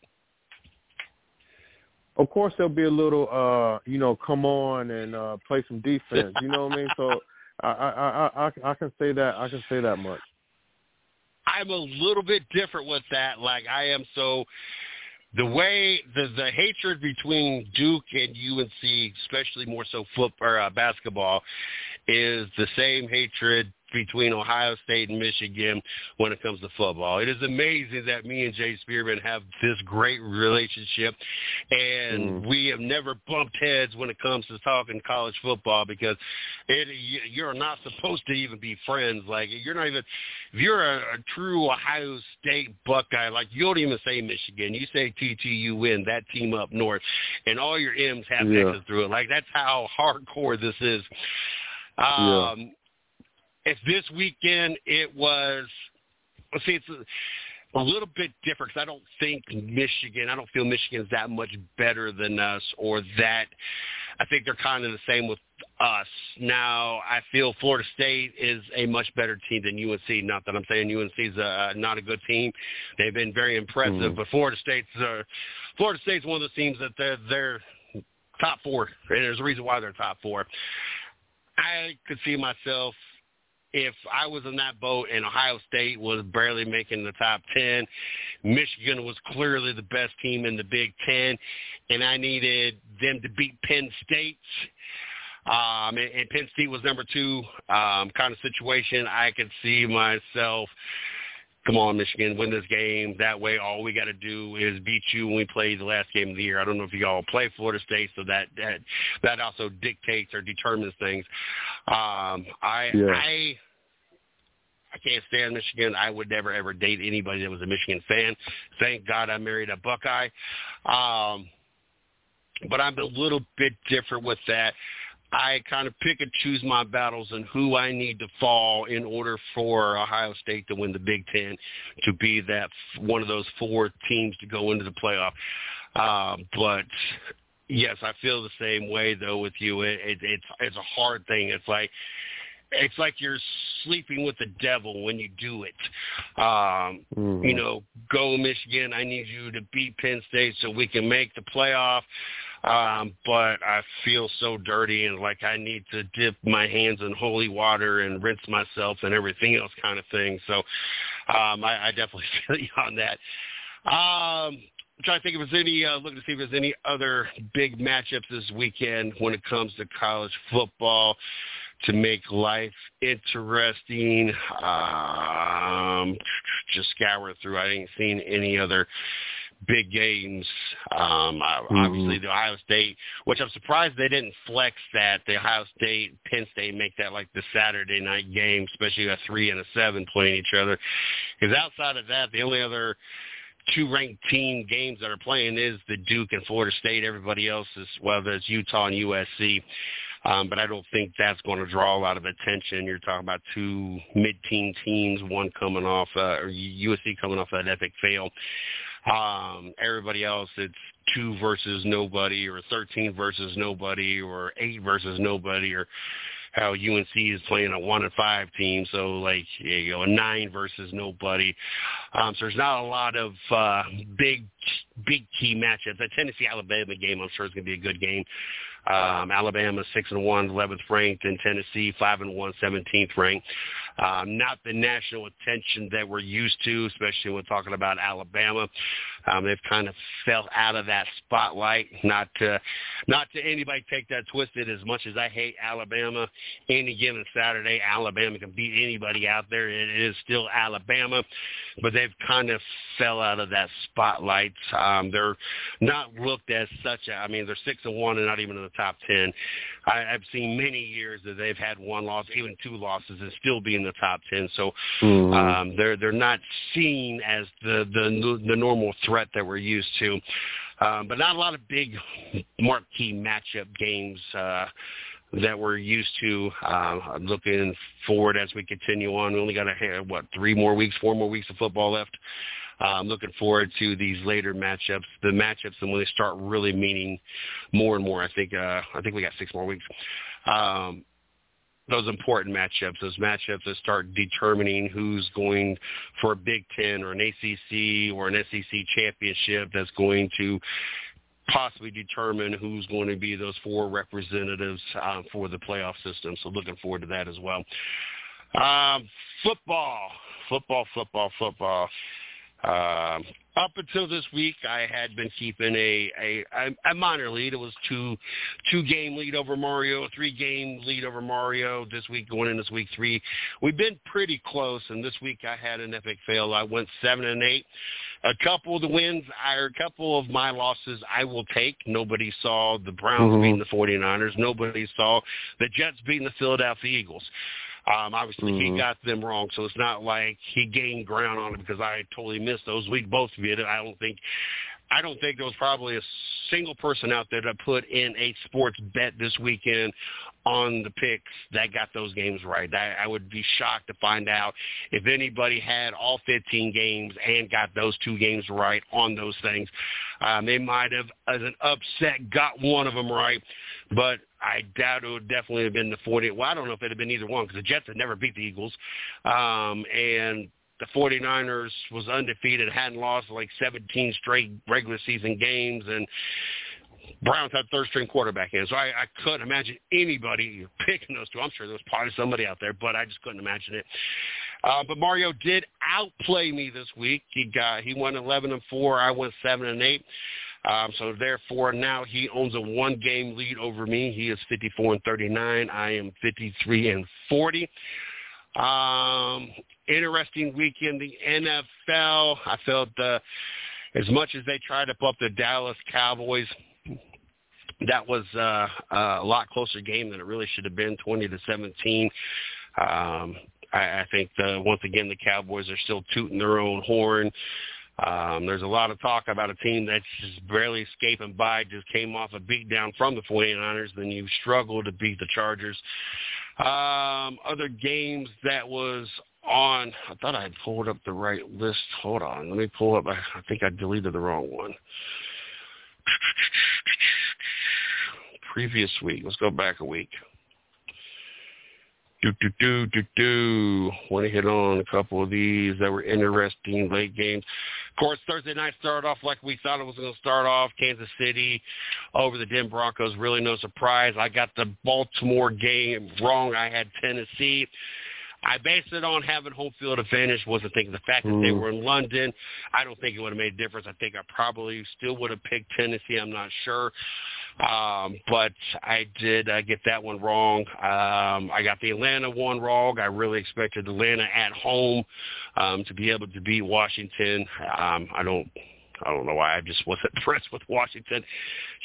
C: Of course, there'll be a little, uh, you know, come on and uh, play some defense. You know what I mean? So I I I I, I can say that. I can say that much.
B: I'm a little bit different with that. Like I am so the way the the hatred between Duke and UNC, especially more so foot or uh, basketball, is the same hatred between Ohio State and Michigan when it comes to football. It is amazing that me and Jay Spearman have this great relationship, and
C: Mm.
B: we have never bumped heads when it comes to talking college football because it you- you're not supposed to even be friends. Like you're not even if you're a, a true Ohio State Buckeye, like you don't even say Michigan, you say TTU win that team up north, and all your M's have
C: Yeah.
B: X's through it. Like that's how hardcore this is. Um, If this weekend it was, let's see, it's a, a little bit different because I don't think Michigan, I don't feel Michigan's that much better than us or that. I think they're kind of the same with us. Now, I feel Florida State is a much better team than UNC. Not that I'm saying UNC is a, not a good team. They've been very impressive,
C: Mhm.
B: but Florida State's uh, Florida State's one of the teams that they're, they're top four, and there's a reason why they're top four. I could see myself if I was in that boat and Ohio State was barely making the top 10, Michigan was clearly the best team in the Big Ten, and I needed them to beat Penn State. Um, and, and Penn State was number two um, kind of situation. I could see myself, come on, Michigan, win this game. That way, all we got to do is beat you when we play the last game of the year. I don't know if you all play Florida State, so that that, that also dictates or determines things. Um, I
C: Yeah.
B: I I can't stand Michigan. I would never ever date anybody that was a Michigan fan. Thank God I married a Buckeye. Um, but I'm a little bit different with that. I kind of pick and choose my battles and who I need to fall in order for Ohio State to win the Big Ten, to be that one of those four teams to go into the playoff. Um, but yes, I feel the same way though with you. It, it, it's it's a hard thing. It's like it's like you're sleeping with the devil when you do it. Um,
C: Mhm.
B: you know, go Michigan. I need you to beat Penn State so we can make the playoff. Um, but I feel so dirty and like I need to dip my hands in holy water and rinse myself and everything else kind of thing. So um, I, I definitely feel you on that. Um, I'm trying to think if there's any, uh, looking to see if there's any other big matchups this weekend when it comes to college football. to make life interesting. Um, just scour through. I ain't seen any other big games. Um, mm-hmm. Obviously, the Ohio State, which I'm surprised they didn't flex that. The Ohio State, Penn State make that like the Saturday night game, especially a three and a seven playing each other. Because outside of that, the only other two ranked team games that are playing is the Duke and Florida State. Everybody else is whether it's Utah and USC. Um, but I don't think that's going to draw a lot of attention. You're talking about two mid-teen teams, one coming off, uh, or USC coming off that epic fail. Um, everybody else, it's two versus nobody, or 13 versus nobody, or eight versus nobody, or how UNC is playing a one and five team, so like you know a nine versus nobody. Um, so there's not a lot of uh, big big key matchups. The Tennessee Alabama game, I'm sure is going to be a good game. Um, Alabama six and one, 11th ranked, and Tennessee five and one, 17th ranked. Um, not the national attention that we're used to, especially when talking about Alabama. Um, they've kind of fell out of that spotlight. Not to, not to anybody take that twisted. As much as I hate Alabama, any given Saturday, Alabama can beat anybody out there. It is still Alabama, but they've kind of fell out of that spotlight. Um, they're not looked as such. A, I mean, they're six and one and not even in the top ten. I, I've seen many years that they've had one loss, even two losses, and still be in the top ten. So mm-hmm. um, they're they're not seen as the the the normal threat that we're used to. Um, but not a lot of big marquee matchup games uh, that we're used to. Uh, looking forward as we continue on. We only got a what three more weeks, four more weeks of football left. Uh, I'm looking forward to these later matchups, the matchups, and when they start really meaning more and more. I think uh, I think we got six more weeks. Um, those important matchups, those matchups that start determining who's going for a Big Ten or an ACC or an SEC championship that's going to possibly determine who's going to be those four representatives um, for the playoff system. So looking forward to that as well. Um, football, football, football, football. Um, up until this week, I had been keeping a, a a minor lead. It was two two game lead over Mario, three game lead over Mario. This week going in this week three, we've been pretty close. And this week I had an epic fail. I went seven and eight. A couple of the wins, or a couple of my losses, I will take. Nobody saw the Browns mm-hmm. beating the 49ers. Nobody saw the Jets beating the Philadelphia Eagles. Um, obviously, mm-hmm. he got them wrong, so it's not like he gained ground on it because I totally missed those. We both did. I don't think, I don't think there was probably a single person out there that put in a sports bet this weekend on the picks that got those games right. I, I would be shocked to find out if anybody had all 15 games and got those two games right on those things. Um, they might have, as an upset, got one of them right, but I doubt it would definitely have been the 40. Well, I don't know if it had been either one because the Jets had never beat the Eagles. Um, and the 49ers was undefeated, hadn't lost like 17 straight regular season games, and Browns had third string quarterback in. So I, I couldn't imagine anybody picking those two. I'm sure there was probably somebody out there, but I just couldn't imagine it. Uh, but Mario did outplay me this week. He got he won 11 and four. I went seven and eight. Um, so therefore, now he owns a one-game lead over me. He is 54 and 39. I am 53 and 40. Um, interesting week in the NFL. I felt uh, as much as they tried to put up the Dallas Cowboys, that was uh, a lot closer game than it really should have been, 20 to 17. Um, I, I think the, once again the Cowboys are still tooting their own horn. Um, there's a lot of talk about a team that's just barely escaping by, just came off a beatdown from the 49ers, then you struggle to beat the Chargers. Um, other games that was on, I thought I had pulled up the right list. Hold on, let me pull up. I think I deleted the wrong one. Previous week. Let's go back a week. Do do do do do. Want to hit on a couple of these that were interesting late games. Of course, Thursday night started off like we thought it was going to start off. Kansas City over the Denver Broncos. Really no surprise. I got the Baltimore game wrong. I had Tennessee. I based it on having home field advantage. Wasn't thinking the fact that they mm. were in London. I don't think it would have made a difference. I think I probably still would have picked Tennessee. I'm not sure. Um, but I did uh, get that one wrong. Um, I got the Atlanta one wrong. I really expected Atlanta at home um, to be able to beat Washington. Um, I don't I don't know why. I just wasn't impressed with Washington.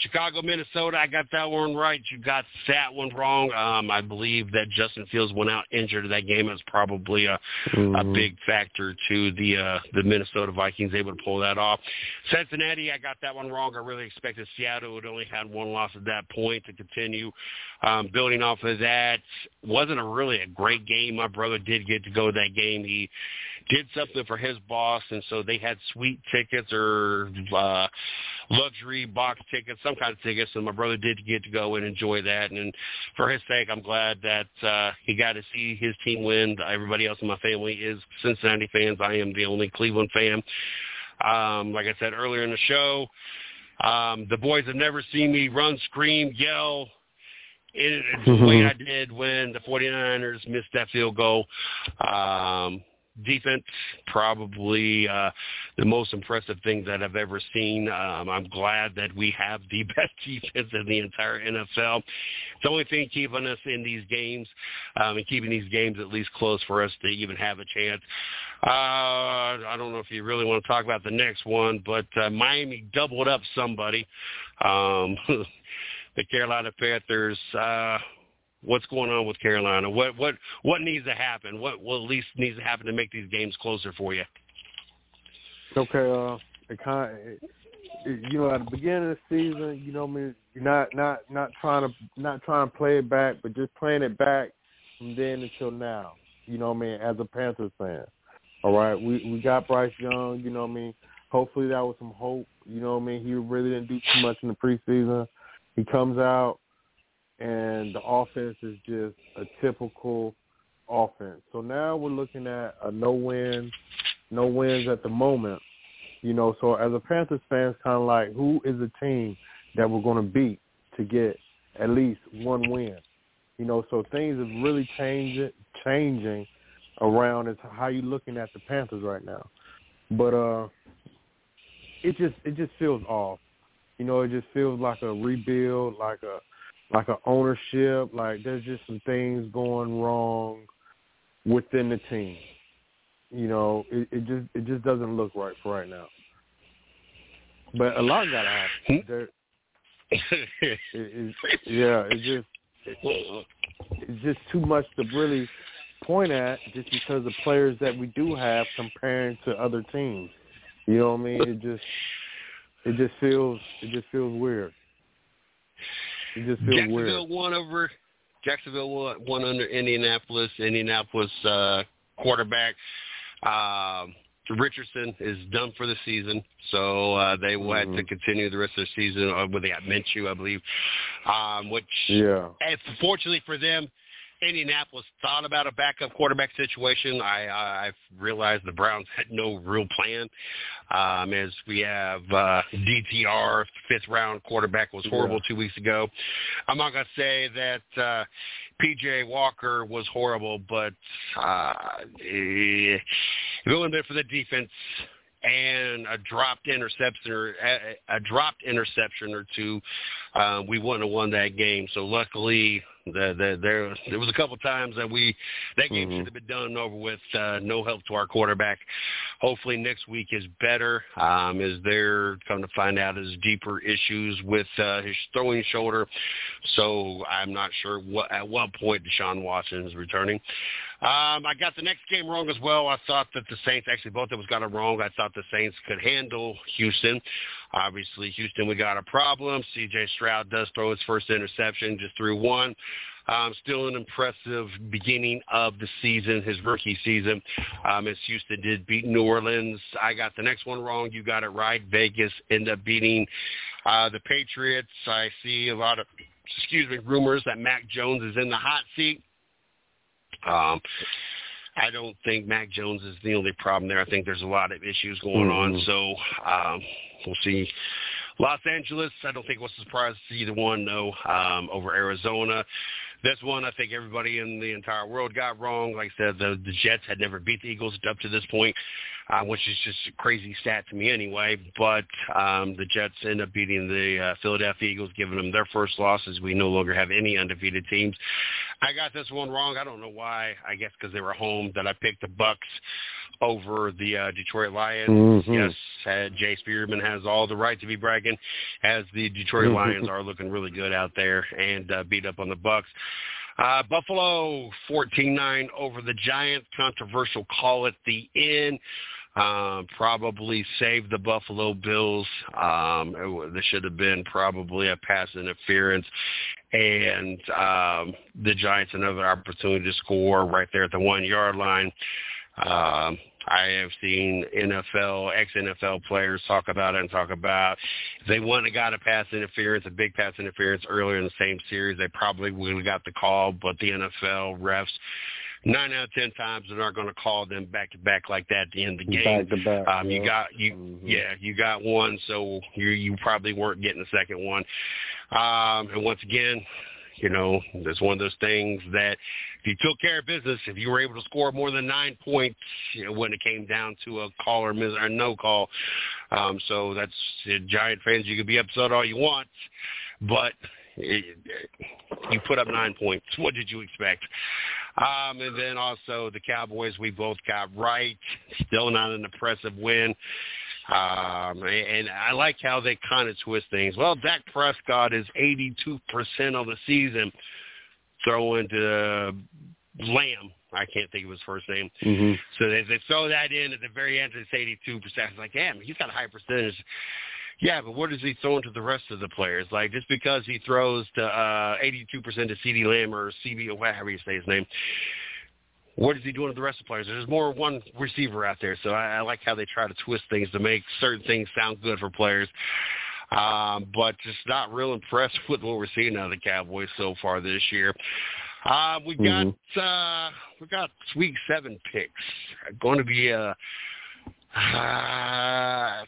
B: Chicago, Minnesota, I got that one right. You got that one wrong. Um, I believe that Justin Fields went out injured in that game. It's probably a, mm-hmm. a big factor to the uh, the Minnesota Vikings able to pull that off. Cincinnati, I got that one wrong. I really expected Seattle would only had one loss at that point to continue um, building off of that. Wasn't a really a great game. My brother did get to go to that game. He did something for his boss, and so they had suite tickets or uh, luxury box tickets, some kind of tickets, and my brother did get to go and enjoy that. And for his sake, I'm glad that uh, he got to see his team win. Everybody else in my family is Cincinnati fans. I am the only Cleveland fan. Um, like I said earlier in the show, um, the boys have never seen me run, scream, yell, in the way I did when the 49ers missed that field goal. Um, defense probably uh, the most impressive thing that I've ever seen. Um, I'm glad that we have the best defense in the entire NFL. It's the only thing keeping us in these games um, and keeping these games at least close for us to even have a chance. Uh, I don't know if you really want to talk about the next one, but uh, Miami doubled up somebody. Um, the Carolina Panthers. Uh, what's going on with Carolina? What what what needs to happen? What what at least needs to happen to make these games closer for you?
C: Okay, uh, it kind of, you know, at the beginning of the season, you know, I mean, not not not trying to not trying to play it back, but just playing it back from then until now. You know, what I mean, as a Panthers fan. All right, we we got Bryce Young. You know, what I mean, hopefully that was some hope. You know, what I mean, he really didn't do too much in the preseason. He comes out and the offense is just a typical offense. So now we're looking at a no win, no wins at the moment. You know, so as a Panthers fan, it's kind of like who is the team that we're going to beat to get at least one win. You know, so things are really changing, changing around as how you're looking at the Panthers right now. But uh, it just it just feels off. You know, it just feels like a rebuild, like a like a ownership. Like there's just some things going wrong within the team. You know, it, it just it just doesn't look right for right now. But a lot got to happen. Hmm? There, it, it, yeah, it's just it, it's just too much to really point at just because the players that we do have comparing to other teams. You know what I mean? It just it just feels it just feels weird. It just feels
B: Jacksonville
C: weird.
B: won over Jacksonville won, won under Indianapolis. Indianapolis uh, quarterback uh, Richardson is done for the season, so uh, they will mm-hmm. have to mm-hmm. continue the rest of the season uh, with they got Minshew, I believe. Um, which,
C: yeah,
B: fortunately for them, Indianapolis thought about a backup quarterback situation. I, I I've realized the Browns had no real plan. Um, as we have uh, DTR fifth round quarterback was horrible yeah. two weeks ago. I'm not gonna say that uh, PJ Walker was horrible, but uh, eh, if it would been for the defense and a dropped interception or a, a dropped interception or two, uh, we wouldn't have won that game. So luckily the, the, there, there was a couple times that we that game mm-hmm. should have been done over with. Uh, no help to our quarterback. Hopefully next week is better. Um, is there come to find out his deeper issues with uh, his throwing shoulder. So I'm not sure what at what point Deshaun Watson is returning. Um, I got the next game wrong as well. I thought that the Saints actually both of us got it wrong. I thought the Saints could handle Houston. Obviously, Houston, we got a problem. C.J. Stroud does throw his first interception, just threw one. Um, still an impressive beginning of the season, his rookie season, um, as Houston did beat New Orleans. I got the next one wrong. You got it right. Vegas ended up beating uh, the Patriots. I see a lot of, excuse me, rumors that Mac Jones is in the hot seat. Um, I don't think Mac Jones is the only problem there. I think there's a lot of issues going mm-hmm. on. So um, we'll see. Los Angeles, I don't think it was a surprise to see either one, no, um, over Arizona. this one, I think everybody in the entire world got wrong. Like I said, the, the Jets had never beat the Eagles up to this point, uh, which is just a crazy stat to me anyway. But um, the Jets end up beating the uh, Philadelphia Eagles, giving them their first loss as we no longer have any undefeated teams. I got this one wrong. I don't know why. I guess because they were home that I picked the Bucs over the uh, Detroit Lions.
C: Mm-hmm.
B: Yes, uh, Jay Spearman has all the right to be bragging, as the Detroit
C: Mm-hmm.
B: Lions are looking really good out there and uh, beat up on the Bucs. Uh, Buffalo 14-9 over the Giants. Controversial call at the end. Um, probably saved the Buffalo Bills. Um, it, this should have been probably a pass interference, and um, the Giants another opportunity to score right there at the one yard line. Um, I have seen NFL, ex-NFL players talk about it and talk about they wouldn't have got a pass interference, a big pass interference earlier in the same series, they probably would have got the call, but the NFL refs nine out of ten times they're not going to call them back to back like that at the end of the game.
C: Back to back.
B: Um, you got you,
C: Mhm.
B: yeah, you got one, so you you probably weren't getting the second one. Um, and once again, you know, it's one of those things that if you took care of business, if you were able to score more than nine points, you know, when it came down to a call or, miss, or no call. Um, so that's uh, Giant fans. You can be upset all you want, but it, you put up nine points. What did you expect? Um, and then also the Cowboys, we both got right. Still not an impressive win. Um, and I like how they kind of twist things. Well, Dak Prescott is 82% of the season throwing to Lamb. I can't think of his first name.
C: Mhm.
B: So they, they throw that in at the very end. It's 82%. It's like, damn, he's got a high percentage. Yeah, but what is he throwing to the rest of the players? Like just because he throws to uh, 82% to CeeDee Lamb or C.B. or whatever you say his name, what is he doing to the rest of the players? There's more one receiver out there, so I, I like how they try to twist things to make certain things sound good for players. Um, but just not real impressed with what we're seeing out of the Cowboys so far this year. Uh, we got
C: Mhm.
B: uh, we got week seven picks. Going to be a uh, uh,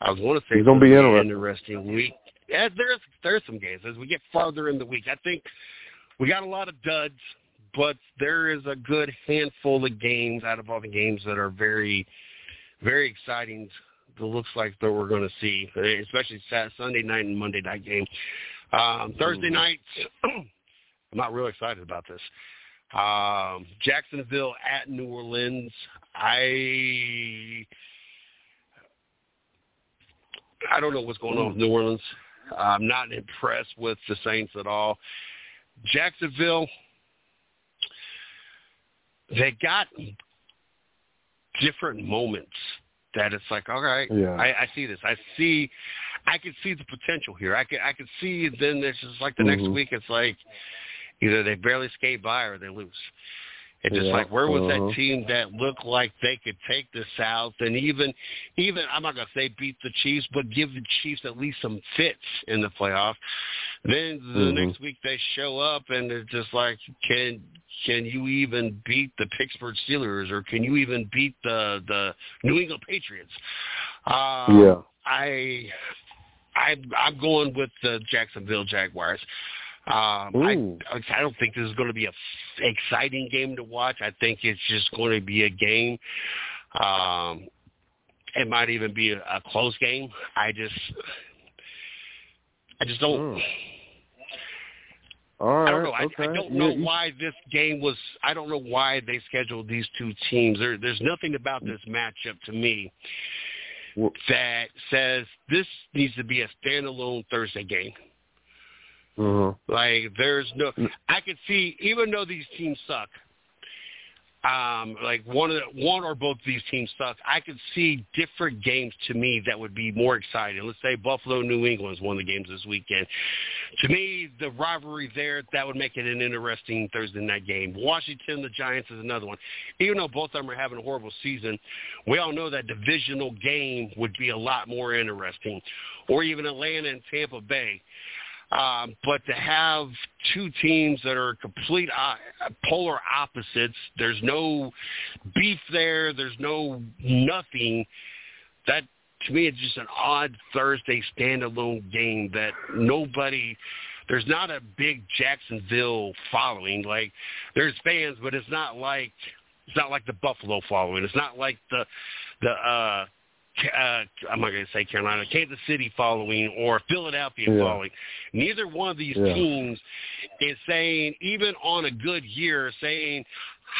B: I was going to say
C: It's gonna be
B: an
C: interesting.
B: interesting week. Yeah, there's there's some games as we get farther in the week. I think we got a lot of duds, but there is a good handful of games out of all the games that are very, very exciting. That looks like that we're going to see, especially Sat- Sunday night and Monday night game. Um, Thursday
C: Mhm.
B: night, I'm not really excited about this. Um, Jacksonville at New Orleans. I I don't know what's going on with New Orleans. I'm not impressed with the Saints at all. Jacksonville, they got different moments that it's like, all right,
C: Yeah.
B: I, I see this. I see, I can see the potential here. I can, I can see. Then it's just like the next
C: Mhm.
B: week, it's like either they barely skate by or they lose. It's just
C: Yeah,
B: like where was
C: uh-huh.
B: that team that looked like they could take the South and even even I'm not gonna say beat the Chiefs, but give the Chiefs at least some fits in the playoff. Then the
C: Mhm.
B: next week they show up and it's just like can can you even beat the Pittsburgh Steelers or can you even beat the the New England Patriots? Uh,
C: Yeah.
B: I I I'm going with the Jacksonville Jaguars. Um, I,
C: Ooh.
B: I don't think this is going to be a f- exciting game to watch. I think it's just going to be a game. Um, it might even be a, a close game. I just, I just don't.
C: Mm. Right.
B: I don't know. I,
C: okay.
B: I don't know
C: you-
B: why this game was. I don't know why they scheduled these two teams. There, there's nothing about this matchup to me that says this needs to be a standalone Thursday game.
C: Mhm.
B: Like there's no
C: Mm.
B: I could see even though these teams suck, um, like one of the, one or both of these teams suck, I could see different games to me that would be more exciting. Let's say Buffalo New England is one of the games this weekend. To me, the rivalry there that would make it an interesting Thursday night game. Washington the Giants is another one. Even though both of them are having a horrible season, we all know that divisional game would be a lot more interesting. Or even Atlanta and Tampa Bay. Um, but to have two teams that are complete uh, polar opposites, there's no beef there, there's no nothing. That to me, it's just an odd Thursday standalone game that nobody. There's not a big Jacksonville following. Like there's fans, but it's not like it's not like the Buffalo following. It's not like the the uh uh, I'm not going to say Carolina, Kansas City following or Philadelphia yeah. following. Neither one of these yeah. teams is saying, even on a good year, saying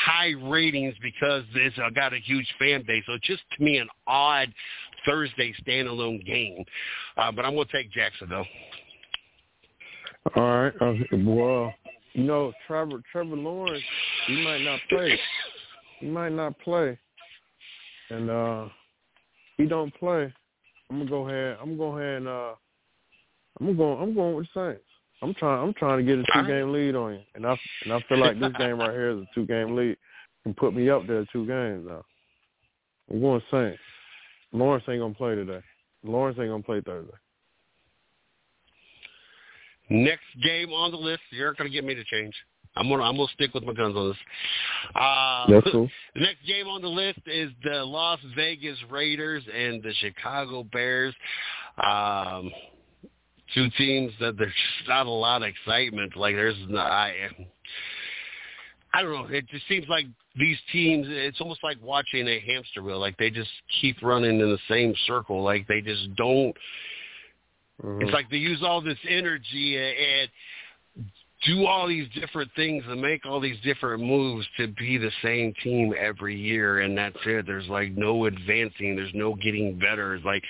B: high ratings because it's uh, got a huge fan base. So it's just to me an odd Thursday standalone game. Uh, but I'm going to take Jacksonville.
C: All right. Uh, well, you know, Trevor Trevor Lawrence, he might not play. He might not play, and uh he don't play. I'm gonna go ahead. I'm gonna go ahead and uh, I'm going. I'm going with the Saints. I'm trying. I'm trying to get a two game lead on you, and I and I feel like this game right here is a two game lead. Can put me up there two games now. I'm going Saints. Lawrence ain't gonna play today. Lawrence ain't gonna play Thursday.
B: Next game on the list, you're gonna get me to change. I'm gonna I'm gonna stick with my guns on this. Uh,
C: That's cool.
B: The next game on the list is the Las Vegas Raiders and the Chicago Bears. Um, two teams that there's just not a lot of excitement. Like there's not, I I don't know. It just seems like these teams. It's almost like watching a hamster wheel. Like they just keep running in the same circle. Like they just don't. Mm-hmm. It's like they use all this energy and do all these different things and make all these different moves to be the same team every year and that's it. There's like no advancing, there's no getting better. It's like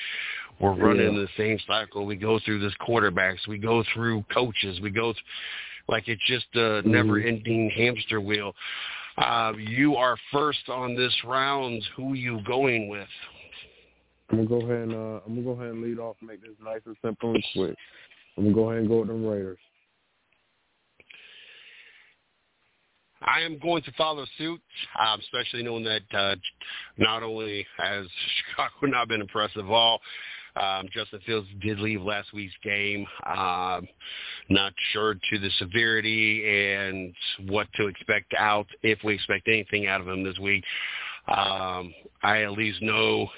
B: we're running yeah. the same cycle. We go through this quarterbacks, we go through coaches, we go through, like it's just a mm-hmm. never ending hamster wheel. Uh, you are first on this round. Who are you going with?
C: I'm gonna go ahead and uh, I'm gonna go ahead and lead off make this nice and simple and quick. I'm gonna go ahead and go with them Raiders.
B: I am going to follow suit, uh, especially knowing that uh, not only has Chicago not been impressive at all, um, Justin Fields did leave last week's game. Um, not sure to the severity and what to expect out, if we expect anything out of him this week. Um, I at least know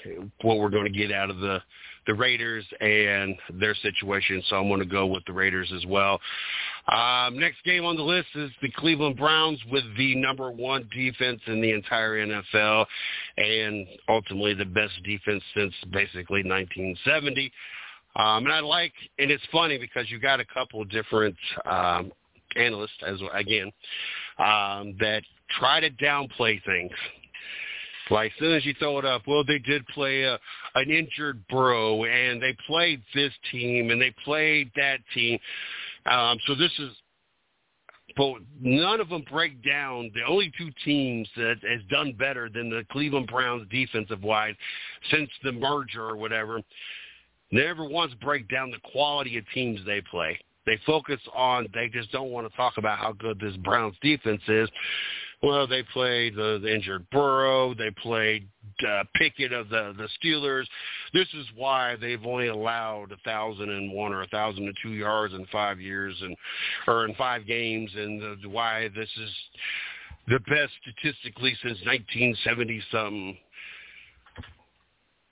B: what we're going to get out of the the Raiders and their situation, so I'm going to go with the Raiders as well. Um, next game on the list is the Cleveland Browns with the number one defense in the entire NFL and ultimately the best defense since basically 1970. Um, and I like, and it's funny because you got a couple of different um, analysts, as again, um, that try to downplay things like as soon as you throw it up, well, they did play a, an injured Burrow, and they played this team, and they played that team. Um, so this is, but none of them break down. The only two teams that has done better than the Cleveland Browns defensive wise since the merger or whatever, never once break down the quality of teams they play. They focus on. They just don't want to talk about how good this Browns defense is. Well, they played the, the injured Burrow. They played uh, Pickett of the the Steelers. This is why they've only allowed a thousand and one or a thousand and two yards in five years and or in five games, and the, why this is the best statistically since 1970 something.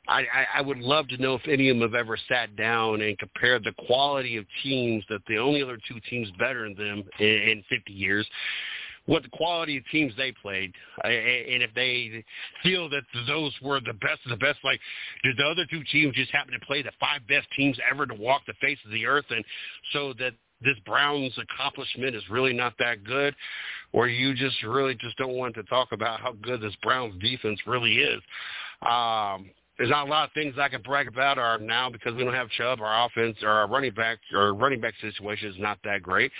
B: I, I, I would love to know if any of them have ever sat down and compared the quality of teams that the only other two teams better than them in, in 50 years what the quality of teams they played, and if they feel that those were the best of the best, like did the other two teams just happen to play the five best teams ever to walk the face of the earth, and so that this Browns accomplishment is really not that good, or you just really just don't want to talk about how good this Browns defense really is. Um, there's not a lot of things I can brag about our now because we don't have Chubb. Our offense, or our running back, our running back situation is not that great.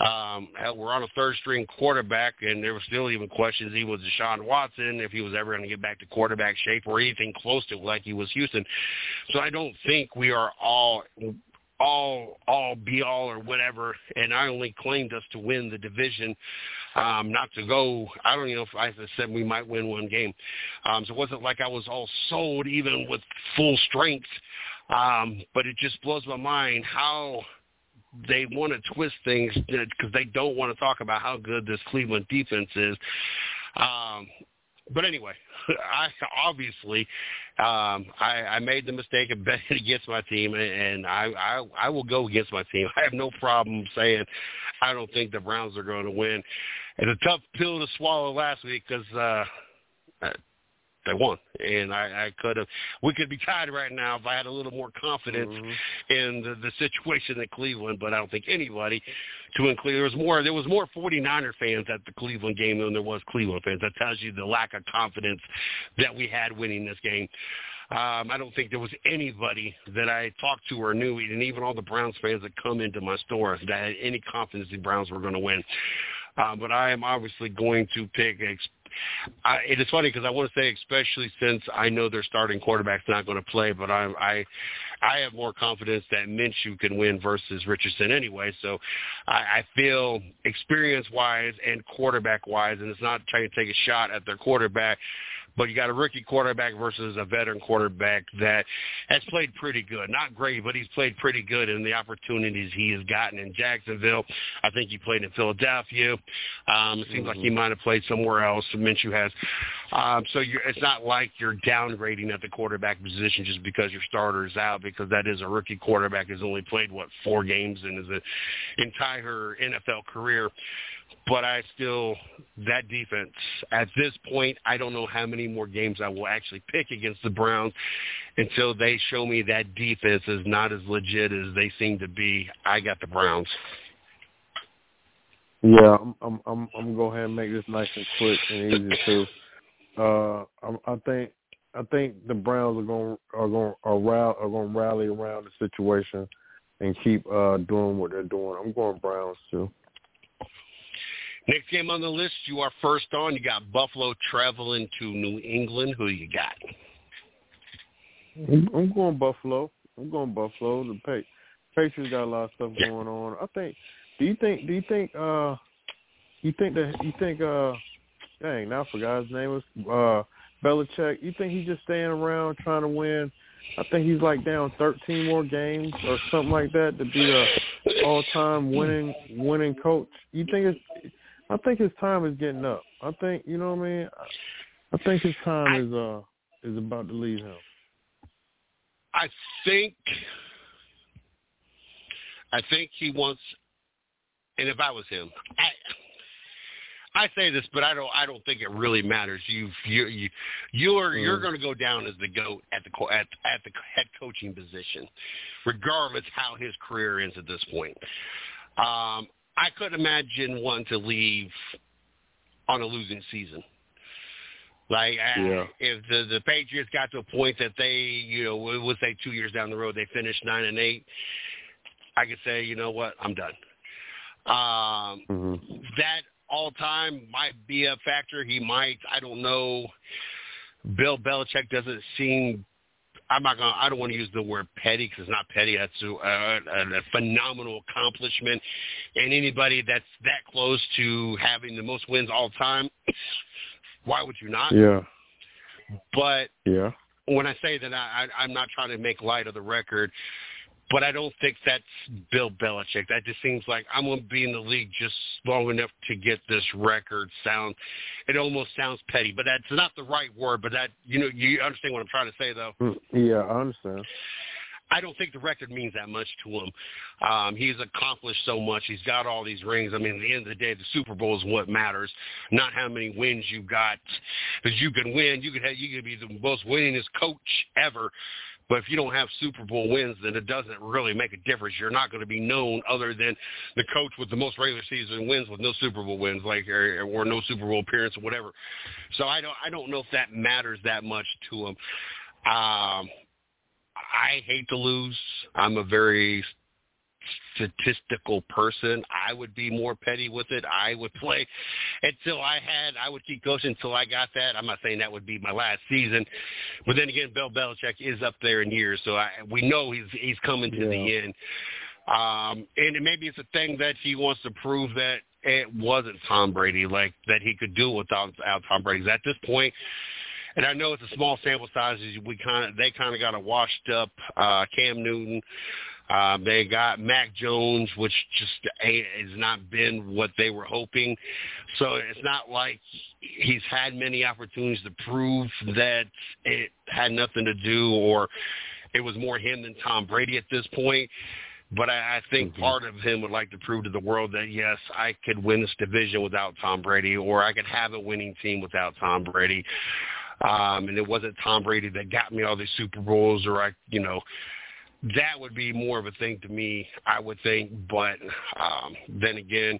B: Um, we're on a third string quarterback, and there were still even questions he was Deshaun Watson if he was ever going to get back to quarterback shape or anything close to like he was Houston. So I don't think we are all all all be all or whatever and I only claimed us to win the division. Um not to go I don't know if I said we might win one game. Um so it wasn't like I was all sold even with full strength. Um but it just blows my mind how they want to twist things because they don't want to talk about how good this Cleveland defense is. Um, but anyway, I obviously um, I, I made the mistake of betting against my team, and I, I I will go against my team. I have no problem saying I don't think the Browns are going to win. It's a tough pill to swallow last week because uh, they won, and I, I could have. We could be tied right now if I had a little more confidence mm-hmm. in the, the situation at Cleveland. But I don't think anybody to include there was more. There was more 49er fans at the Cleveland game than there was Cleveland fans. That tells you the lack of confidence that we had winning this game. Um, I don't think there was anybody that I talked to or knew, and even all the Browns fans that come into my store, that had any confidence the Browns were going to win. Uh, but I am obviously going to pick I, it is funny because I want to say, especially since I know their starting quarterback's not going to play, but I, I, I have more confidence that Minshew can win versus Richardson anyway. So I, I feel experience-wise and quarterback-wise, and it's not trying to take a shot at their quarterback but you got a rookie quarterback versus a veteran quarterback that has played pretty good. Not great, but he's played pretty good in the opportunities he has gotten in Jacksonville. I think he played in Philadelphia. Um, it seems mm-hmm. like he mm-hmm. might have played somewhere else. Minshew has. Um, so you're, it's not like you're downgrading at the quarterback position just because your starter is out, because that is a rookie quarterback who's only played what four games in his entire NFL career but I still that defense at this point I don't know how many more games I will actually pick against the Browns until they show me that defense is not as legit as they seem to be. I got the Browns.
C: Yeah, I'm I'm I'm, I'm gonna go ahead and make this nice and quick and easy too. Uh, I, I think I think the Browns are going are going are, rally, are going to rally around the situation and keep uh doing what they're doing. I'm going Browns too.
B: Next game on the list, you are first on. You got Buffalo traveling to New England. Who you got?
C: I'm going Buffalo. I'm going Buffalo. The Patriots got a lot of stuff going on. I think. Do you think? Do you think? uh You think that? You think? uh Dang, now I forgot his name was uh Belichick. You think he's just staying around trying to win? I think he's like down 13 more games or something like that to be a all-time winning winning coach. You think it's I think his time is getting up. I think you know what I mean. I I think his time I, is uh is about to leave him.
B: I think I think he wants and if I was him, I I say this, but I don't I don't think it really matters. You've, you you you're mm. you're going to go down as the goat at the at at the head coaching position, regardless how his career ends at this point. Um, I couldn't imagine one to leave on a losing season. Like yeah. if the the Patriots got to a point that they, you know, we'll say two years down the road they finished nine and eight, I could say, you know what, I'm done. Um, mm-hmm. That all time might be a factor. He might, I don't know. Bill Belichick doesn't seem I'm not to I don't want to use the word petty because it's not petty. That's a, a, a phenomenal accomplishment, and anybody that's that close to having the most wins all time, why would you not?
C: Yeah.
B: But
C: yeah,
B: when I say that, I, I I'm not trying to make light of the record. But I don't think that's Bill Belichick. That just seems like I'm going to be in the league just long enough to get this record sound. It almost sounds petty, but that's not the right word. But that you know, you understand what I'm trying to say, though.
C: Mm, yeah, I understand.
B: I don't think the record means that much to him. Um, he's accomplished so much. He's got all these rings. I mean, at the end of the day, the Super Bowl is what matters, not how many wins you got. Because you can win, you could have, you could be the most winningest coach ever, but if you don't have Super Bowl wins, then it doesn't really make a difference. You're not going to be known other than the coach with the most regular season wins with no Super Bowl wins, like or, or no Super Bowl appearance or whatever. So I don't I don't know if that matters that much to him. Um, I hate to lose. I'm a very statistical person. I would be more petty with it. I would play until I had. I would keep coaching until I got that. I'm not saying that would be my last season, but then again, Bill Belichick is up there in years, so I, we know he's he's coming to yeah. the end. Um, and maybe it's a thing that he wants to prove that it wasn't Tom Brady, like that he could do without, without Tom Brady. At this point, and I know it's a small sample size. We kind of they kind of got a washed up uh, Cam Newton. Um, they got Mac Jones, which just has not been what they were hoping. So it's not like he's had many opportunities to prove that it had nothing to do or it was more him than Tom Brady at this point. But I, I think mm-hmm. part of him would like to prove to the world that yes, I could win this division without Tom Brady, or I could have a winning team without Tom Brady. Um, and it wasn't Tom Brady that got me all these Super Bowls, or I, you know, that would be more of a thing to me, I would think. But um, then again,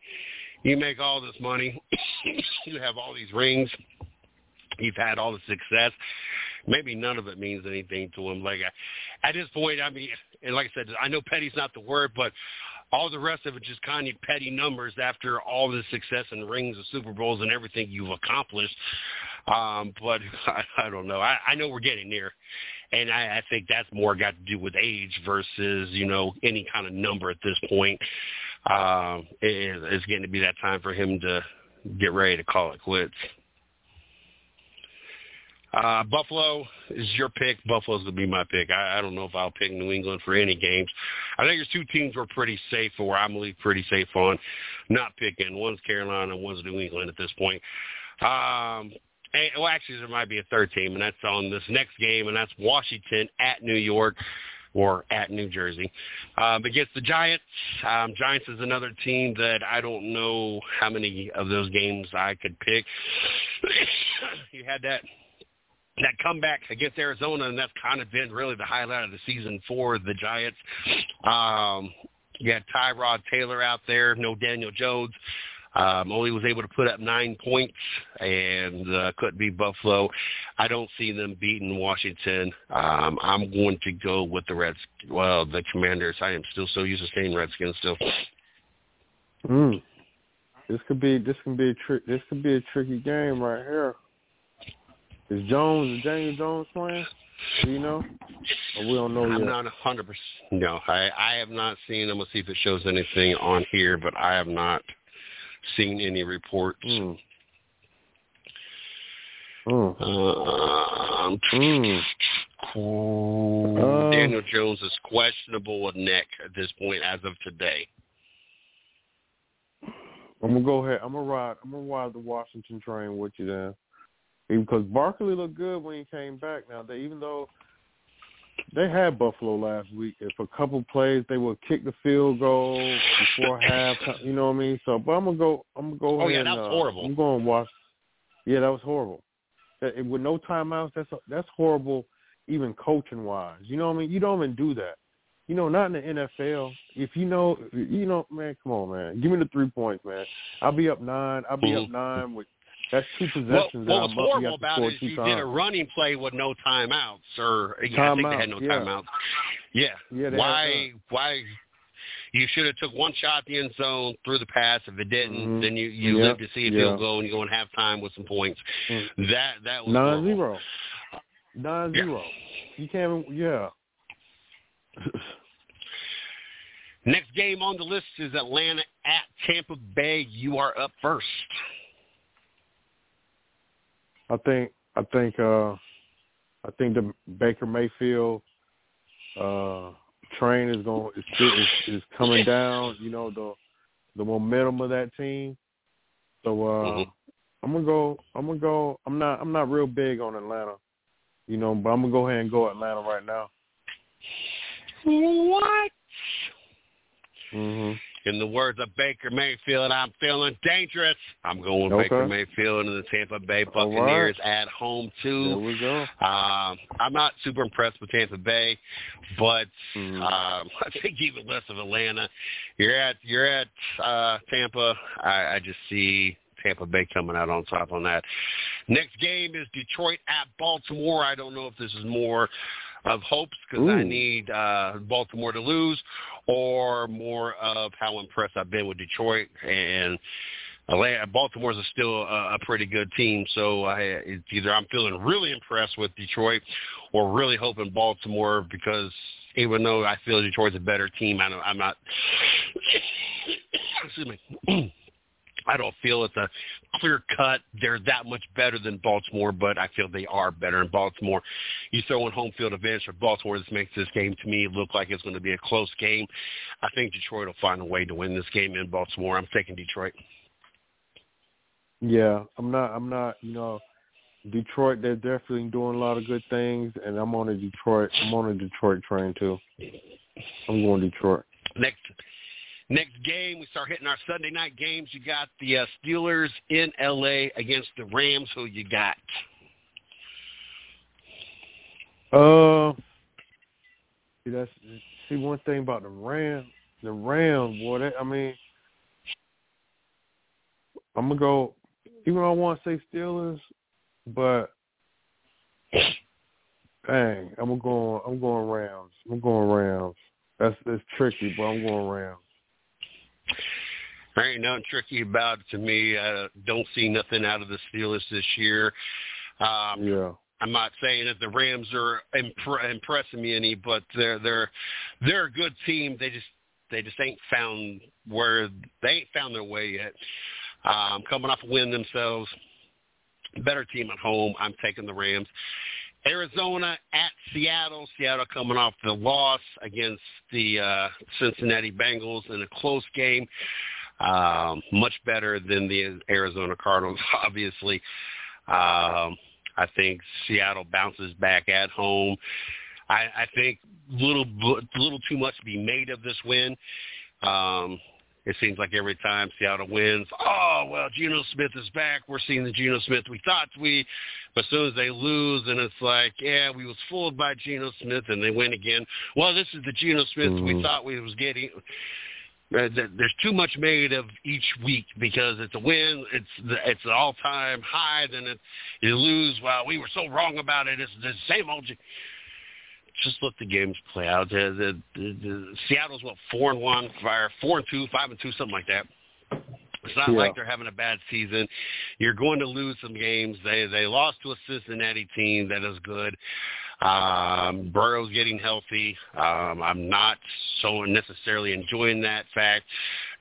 B: you make all this money, you have all these rings, you've had all the success maybe none of it means anything to him. Like I, at this point, I mean, and like I said, I know petty's not the word, but all the rest of it just kind of petty numbers after all the success and rings of Super Bowls and everything you've accomplished. Um, but I, I don't know. I, I know we're getting near. And I, I think that's more got to do with age versus, you know, any kind of number at this point. Um, it, it's getting to be that time for him to get ready to call it quits. Uh, Buffalo is your pick. Buffalo's going to be my pick. I, I don't know if I'll pick New England for any games. I think your two teams were pretty safe, or I'm pretty safe on not picking. One's Carolina, one's New England at this point. Um, and, well, actually, there might be a third team, and that's on this next game, and that's Washington at New York or at New Jersey. Um, against the Giants, um, Giants is another team that I don't know how many of those games I could pick. you had that that comeback against Arizona, and that's kind of been really the highlight of the season for the Giants. Um, you had Tyrod Taylor out there, no Daniel Jones. Um, only was able to put up nine points and uh, couldn't beat Buffalo. I don't see them beating Washington. Um, I'm going to go with the Reds. Well, the Commanders. I am still so used to saying Redskins still.
C: Mm. This could be this can be a trick. This could be a tricky game right here. Is Jones, is Daniel Jones playing? Do you know? Or we don't know
B: I'm
C: yet.
B: not a hundred percent. No, I I have not seen. I'm gonna see if it shows anything on here, but I have not seen any reports.
C: Mm. Mm.
B: Um,
C: mm.
B: Uh, Daniel Jones is questionable with neck at this point as of today.
C: I'm gonna go ahead. I'm gonna ride. I'm gonna ride the Washington train with you then because Barkley looked good when he came back. Now, they, even though they had Buffalo last week, if a couple plays they would kick the field goal before half, you know what I mean? So, but I'm gonna go. I'm gonna go.
B: Oh
C: ahead
B: yeah, that was
C: and,
B: uh, horrible.
C: I'm going to watch. Yeah, that was horrible. That, with no timeouts, that's that's horrible. Even coaching wise, you know what I mean? You don't even do that. You know, not in the NFL. If you know, you know, man, come on, man, give me the three points, man. I'll be up nine. I'll be up nine with that's two possessions.
B: What, what was
C: horrible
B: about it is you
C: times.
B: did a running play with no timeouts, or
C: Time
B: I think
C: out,
B: they had no
C: yeah.
B: timeouts. Yeah.
C: Yeah.
B: why? Why? You should have took one shot at the end zone, threw the pass. If it didn't,
C: mm-hmm.
B: then you you
C: yep.
B: live to see a
C: yeah.
B: field goal and you go in halftime with some points.
C: Mm-hmm.
B: That that was
C: nine
B: horrible.
C: zero. Nine
B: Yeah.
C: zero. You can't. Yeah.
B: Next game on the list is Atlanta at Tampa Bay. You are up first.
C: I think. I think. uh I think the Baker Mayfield uh train is going is, is is coming down. You know the the momentum of that team. So uh
B: Mhm.
C: I'm gonna go. I'm gonna go. I'm not. I'm not real big on Atlanta. You know, but I'm gonna go ahead and go Atlanta right now.
B: What?
C: Mhm.
B: In the words of Baker Mayfield, I'm feeling dangerous. I'm going
C: Okay.
B: Baker Mayfield and the Tampa Bay
C: All right.
B: Buccaneers at home too.
C: There we go.
B: Um, I'm not super impressed with Tampa Bay, but
C: Mhm.
B: um, I think even less of Atlanta. You're at you're at uh, Tampa. I, I just see Tampa Bay coming out on top on that. Next game is Detroit at Baltimore. I don't know if this is more of hopes because I need uh, Baltimore to lose, or more of how impressed I've been with Detroit and. Atlanta, Baltimore's is still a, a pretty good team, so I, it's either I'm feeling really impressed with Detroit, or really hoping Baltimore because even though I feel Detroit's a better team, I don't, I'm not. excuse me. I don't feel it's a clear cut. They're that much better than Baltimore, but I feel they are better in Baltimore. You throw in home field advantage for Baltimore. This makes this game to me look like it's going to be a close game. I think Detroit will find a way to win this game in Baltimore. I'm taking Detroit.
C: Yeah, I'm not. I'm not. You know, Detroit. They're definitely doing a lot of good things, and I'm on a Detroit. I'm on a Detroit train too. I'm going Detroit.
B: Next, next game, we start hitting our Sunday night games. You got the uh, Steelers in L.A. against the Rams. Who you got?
C: Uh, see, that's see one thing about the Rams. The Rams, boy. That, I mean, I'm gonna go. Even though I want to say Steelers, but dang, I'm going. I'm going Rams. I'm going Rams. That's that's tricky, but I'm going Rams.
B: There ain't nothing tricky about it to me. I don't see nothing out of the Steelers this year. Um,
C: yeah.
B: I'm not saying that the Rams are impre- impressing me any, but they're they're they're a good team. They just they just ain't found where they ain't found their way yet. Um, coming off a win themselves, better team at home. I'm taking the Rams. Arizona at Seattle. Seattle coming off the loss against the uh, Cincinnati Bengals in a close game. Um, much better than the Arizona Cardinals, obviously. Um, I think Seattle bounces back at home. I, I think little little too much to be made of this win. Um, it seems like every time Seattle wins, oh well, Geno Smith is back. We're seeing the Geno Smith we thought we. But as soon as they lose, and it's like, yeah, we was fooled by Geno Smith, and they win again. Well, this is the Geno Smith mm-hmm. we thought we was getting. Uh, there's too much made of each week because it's a win, it's the, it's an all-time high, then it, you lose. Well, we were so wrong about it. It's the same old. Just let the games play out. The, the, the, the Seattle's what four and one, fire four and two, five and two, something like that. It's not yeah. like they're having a bad season. You're going to lose some games. They they lost to a Cincinnati team that is good. Um, Burrow's getting healthy. Um, I'm not so necessarily enjoying that fact,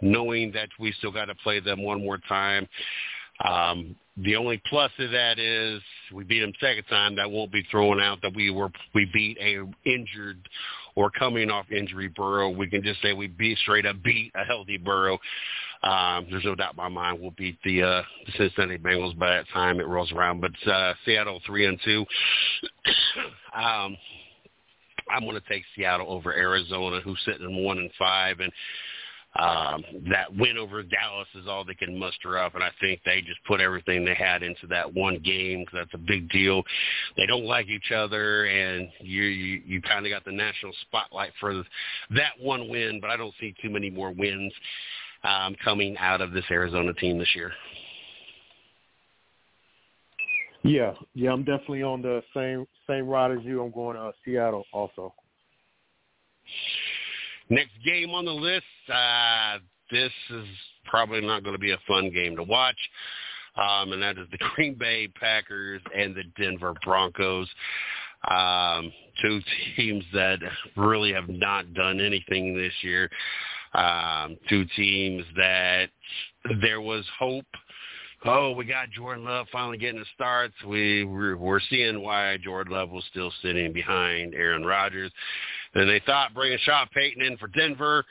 B: knowing that we still got to play them one more time. Um, the only plus of that is we beat them second time. That won't be thrown out that we were we beat a injured or coming off injury Burrow. We can just say we beat straight up beat a healthy Burrow. Um, there's no doubt in my mind we'll beat the, uh, Cincinnati Bengals by that time it rolls around. But uh, Seattle three and two. um, I'm going to take Seattle over Arizona, who's sitting in one and five, and um, that win over Dallas is all they can muster up, and I think they just put everything they had into that one game because that's a big deal. They don't like each other, and you you, you kind of got the national spotlight for that one win, but I don't see too many more wins um, coming out of this Arizona team this year.
C: Yeah, yeah, I'm definitely on the same same ride as you. I'm going to uh, Seattle also.
B: Next game on the list, uh, this is probably not going to be a fun game to watch, um, and that is the Green Bay Packers and the Denver Broncos. Um, two teams that really have not done anything this year um, two teams that there was hope. Oh, we got Jordan Love finally getting the starts. We we're, we're seeing why Jordan Love was still sitting behind Aaron Rodgers. And they thought bringing Sean Payton in for Denver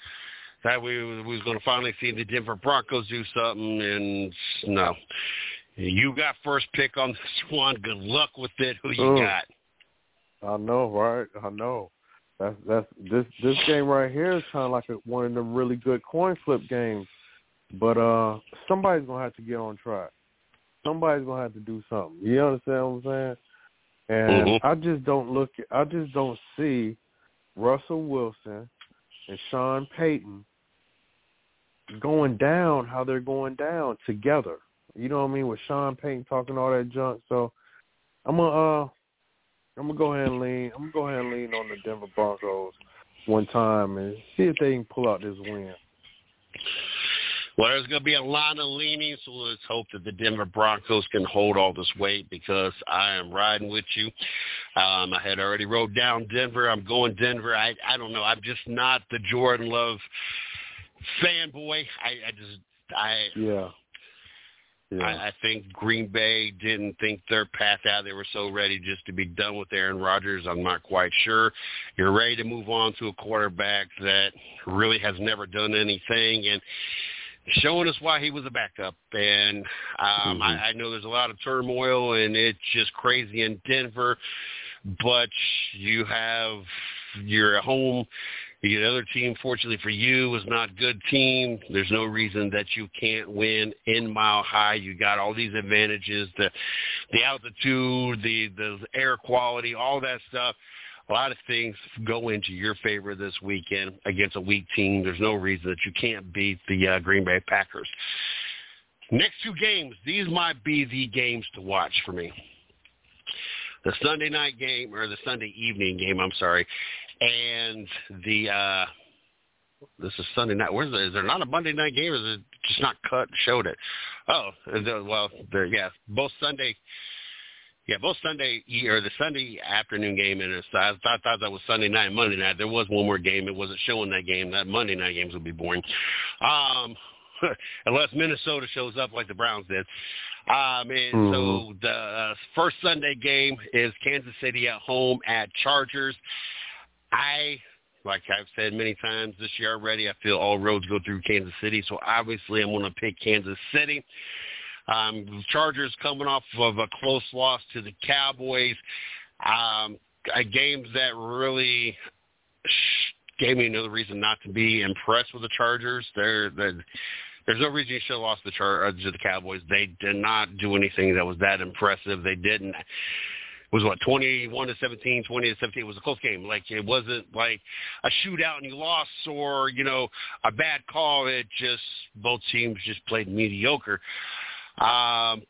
B: that we, we was going to finally see the Denver Broncos do something, and no. You got first pick on this one. Good luck with it. Who you oh, got?
C: I know, right? I know. That's that's this this game right here is kind of like a, one of the really good coin flip games, but uh, somebody's gonna have to get on track. Somebody's gonna have to do something. You understand what I'm saying? And mm-hmm. I just don't look. I just don't see Russell Wilson and Sean Payton going down how they're going down together. You know what I mean? With Sean Payton talking all that junk. So I'm gonna uh I'm gonna go ahead and lean. I'm gonna go ahead and lean on the Denver Broncos one time and see if they can pull out this win.
B: Well, there's going to be a lot of leaning, so let's hope that the Denver Broncos can hold all this weight because I am riding with you. Um, I had already wrote down Denver. I'm going Denver. I I don't know. I'm just not the Jordan Love fanboy. I, I just I
C: yeah.
B: Yeah. I, I think Green Bay didn't think their path out. They were so ready just to be done with Aaron Rodgers. I'm not quite sure. You're ready to move on to a quarterback that really has never done anything, and showing us why he was a backup. And um,
C: Mhm.
B: I, I know there's a lot of turmoil and it's just crazy in Denver, but you have you're at home. The other team, fortunately for you, is not a good team. There's no reason that you can't win in Mile High. You got all these advantages, the the altitude, the the air quality, all that stuff. A lot of things go into your favor this weekend against a weak team. There's no reason that you can't beat the uh, Green Bay Packers. Next two games, these might be the games to watch for me. The Sunday night game or the Sunday evening game, I'm sorry, and the uh this is Sunday night. Where's the, is there not a Monday night game? Is it just not cut? Showed it. Oh, the, well, there. Yeah, both Sunday. Yeah, both Sunday or the Sunday afternoon game, and it's, I thought, thought that was Sunday night, Monday night. There was one more game. It wasn't showing that game. That Monday night games would be boring, um, unless Minnesota shows up like the Browns did. Um, and so
C: Mhm.
B: the uh, first Sunday game is Kansas City at home at Chargers. I like I've said many times this year already, I feel all roads go through Kansas City. So obviously I'm going to pick Kansas City. Um, Chargers coming off of a close loss to the Cowboys. Um, a game that really gave me another reason not to be impressed with the Chargers. They're, they're there's no reason you should have lost the Char- uh, to the Cowboys. They did not do anything that was that impressive. They didn't It was what 21 to 17, 20 to 17. It was a close game. Like it wasn't like a shootout and you lost or you know a bad call. It just both teams just played mediocre. Um,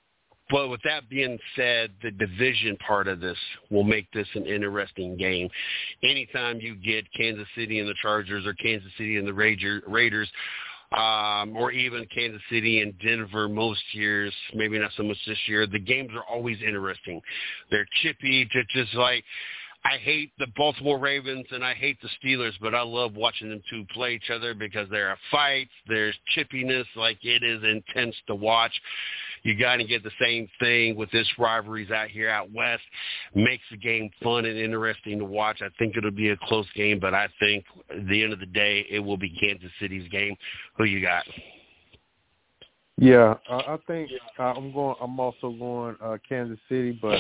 B: but with that being said, the division part of this will make this an interesting game. Anytime you get Kansas City and the Chargers or Kansas City and the Raiders, um, or even Kansas City and Denver most years, maybe not so much this year, the games are always interesting. They're chippy, just, just like I hate the Baltimore Ravens and I hate the Steelers, but I love watching them two play each other because there are fights, there's chippiness, like it is intense to watch. You got to get the same thing with this rivalries out here out west. Makes the game fun and interesting to watch. I think it'll be a close game, but I think at the end of the day, it will be Kansas City's game. Who you got?
C: Yeah, I think uh, I'm going. I'm also going uh, Kansas City, but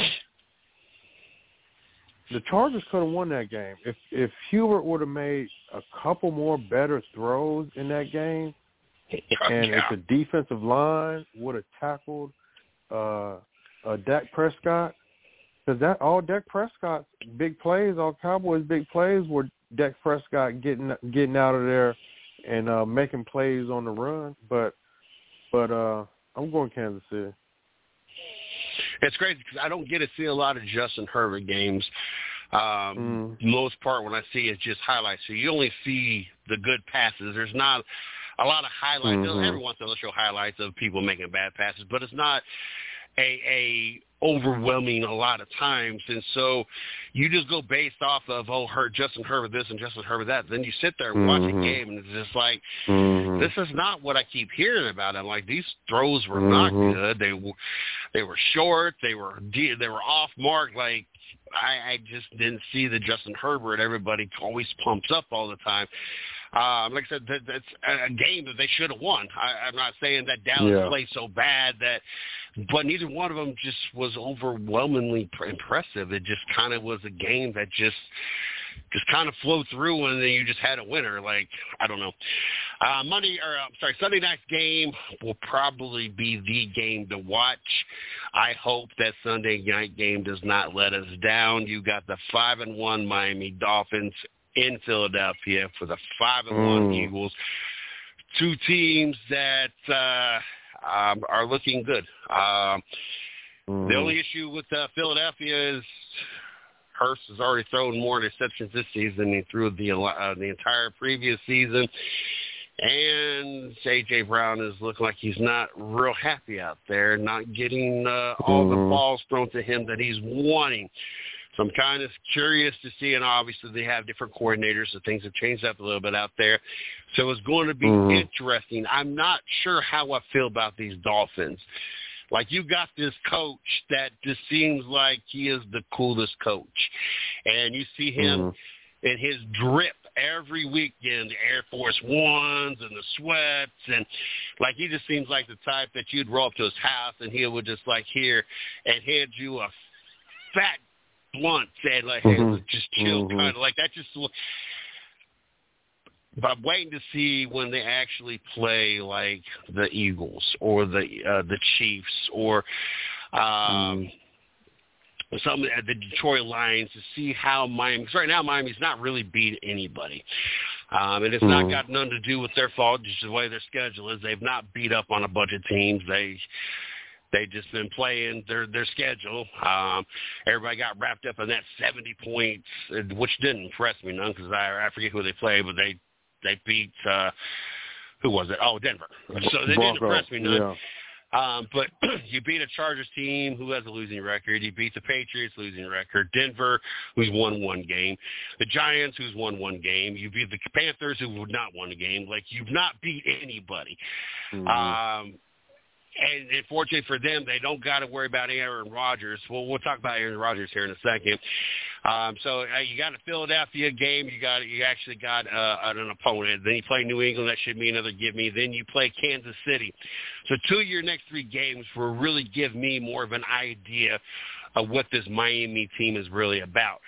C: the Chargers could have won that game. If if Herbert would have made a couple more better throws in that game, and if the defensive line would have tackled uh, uh, Dak Prescott, because that all Dak Prescott's big plays, all Cowboys' big plays were Dak Prescott getting getting out of there and uh, making plays on the run, but but uh, I'm going Kansas City.
B: It's crazy because I don't get to see a lot of Justin Herbert games. Um,
C: Mm.
B: Most part, when I see it, just highlights. So you only see the good passes. There's not a lot of highlights.
C: Mhm.
B: Every once in a while, they'll show highlights of people making bad passes, but it's not a, a overwhelming a lot of times. And so you just go based off of oh, her Justin Herbert this and Justin Herbert that. Then you sit there and watch
C: Mhm.
B: a game, and it's just like
C: Mm-hmm.
B: this is not what I keep hearing about. I'm like these throws were not
C: Mhm.
B: good. They were they were short. They were de- they were off mark. Like I, I just didn't see the Justin Herbert. Everybody always pumps up all the time. Um, like I said, that, that's a game that they should have won. I, I'm not saying that Dallas
C: Yeah.
B: played so bad that, but neither one of them just was overwhelmingly pr- impressive. It just kind of was a game that just just kind of flowed through, and then you just had a winner. Like I don't know. Uh, Monday or I'm sorry, Sunday night's game will probably be the game to watch. I hope that Sunday night game does not let us down. You got the five and one Miami Dolphins in Philadelphia for the five and one
C: Mm.
B: Eagles. Two teams that uh, um, are looking good. Um,
C: Mm-hmm.
B: the only issue with uh, Philadelphia is Hurts has already thrown more interceptions this season than he threw the uh, the entire previous season. And A.J. Brown is looking like he's not real happy out there, not getting uh, all the
C: Mhm.
B: balls thrown to him that he's wanting. So I'm kind of curious to see, and obviously they have different coordinators, so things have changed up a little bit out there. So it's going to be
C: Mhm.
B: interesting. I'm not sure how I feel about these Dolphins. Like you got this coach that just seems like he is the coolest coach, and you see him
C: Mhm.
B: and his drip every weekend, the Air Force Ones and the sweats, and like he just seems like the type that you'd roll up to his house and he would just like here and hand you a fat blunt and like
C: Mhm.
B: just chill,
C: Mhm.
B: kind of like that. Just but I'm waiting to see when they actually play like the Eagles or the uh, the Chiefs or um, some of the Detroit Lions to see how Miami. Because right now Miami's not really beat anybody, um, and it's not
C: Mhm.
B: got nothing to do with their fault. Just the way their schedule is, they've not beat up on a bunch of teams. They they just been playing their their schedule. Um, everybody got wrapped up in that seventy points, which didn't impress me none because I I forget who they played, but they they beat uh who was it? Oh, Denver. So they didn't impress me none.
C: Yeah.
B: Um, but you beat a Chargers team who has a losing record. You beat the Patriots, losing record. Denver, who's won one game. The Giants, who's won one game. You beat the Panthers, who have not won a game. Like you've not beat anybody.
C: Mhm.
B: Um, and unfortunately for them, they don't got to worry about Aaron Rodgers. Well, we'll talk about Aaron Rodgers here in a second. Um, so uh, you got a Philadelphia game. You got you actually got uh, an opponent. Then you play New England. That should be another give me. Then you play Kansas City. So two of your next three games will really give me more of an idea of what this Miami team is really about.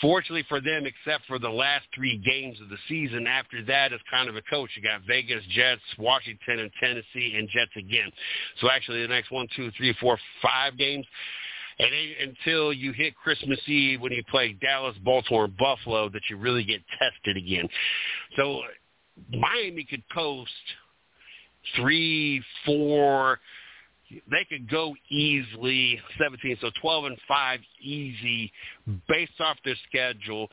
B: Fortunately for them, except for the last three games of the season, after that is kind of a coach. You got Vegas, Jets, Washington, and Tennessee, and Jets again. So actually, the next one, two, three, four, five games, and until you hit Christmas Eve when you play Dallas, Baltimore, Buffalo, that you really get tested again. So Miami could post three, four. They could go easily 17, so 12 and five easy based off their schedule.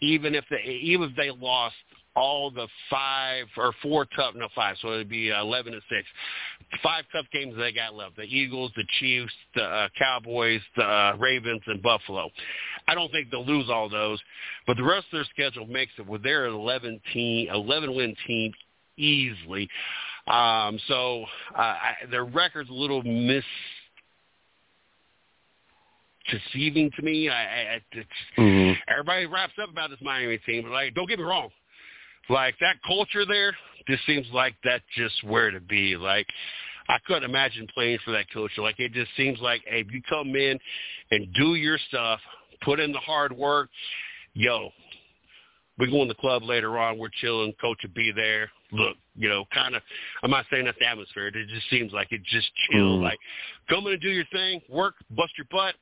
B: Even if they even if they lost all the five or four tough no five, so it'd be 11 and six. Five tough games they got left: the Eagles, the Chiefs, the uh, Cowboys, the uh, Ravens, and Buffalo. I don't think they'll lose all those, but the rest of their schedule makes it with their 11 team, 11 win team easily. Um, so uh, I, their record's a little mis deceiving to me. I, I, it's,
C: Mhm.
B: everybody wraps up about this Miami team. but, Like, don't get me wrong. Like that culture there, just seems like that's just where to be. Like, I couldn't imagine playing for that culture. Like, it just seems like, hey, if you come in and do your stuff, put in the hard work, yo, we go in the club later on. We're chilling. Coach will be there. Look, you know, kind of. I'm not saying that's the atmosphere. It just seems like it just chill.
C: Mm.
B: Like, come in and do your thing, work, bust your butt,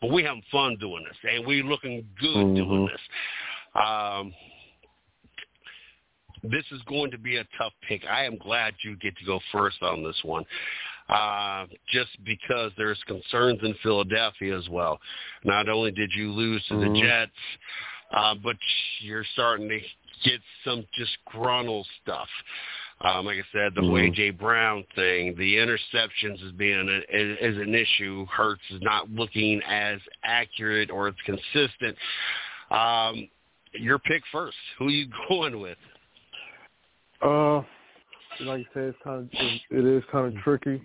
B: but we having fun doing this, and we looking good doing
C: Mhm.
B: this. Um, this is going to be a tough pick. I am glad you get to go first on this one, uh, just because there's concerns in Philadelphia as well. Not only did you lose to the
C: Mhm.
B: Jets, uh, but you're starting to get some disgruntled stuff. Um, like I said, the whole
C: Mhm.
B: AJ Brown thing, the interceptions is being a, is, is an issue. Hurts is not looking as accurate or as consistent. Um, your pick first. Who are you going with?
C: Uh, like you said, it's kind of it, it is kind of tricky.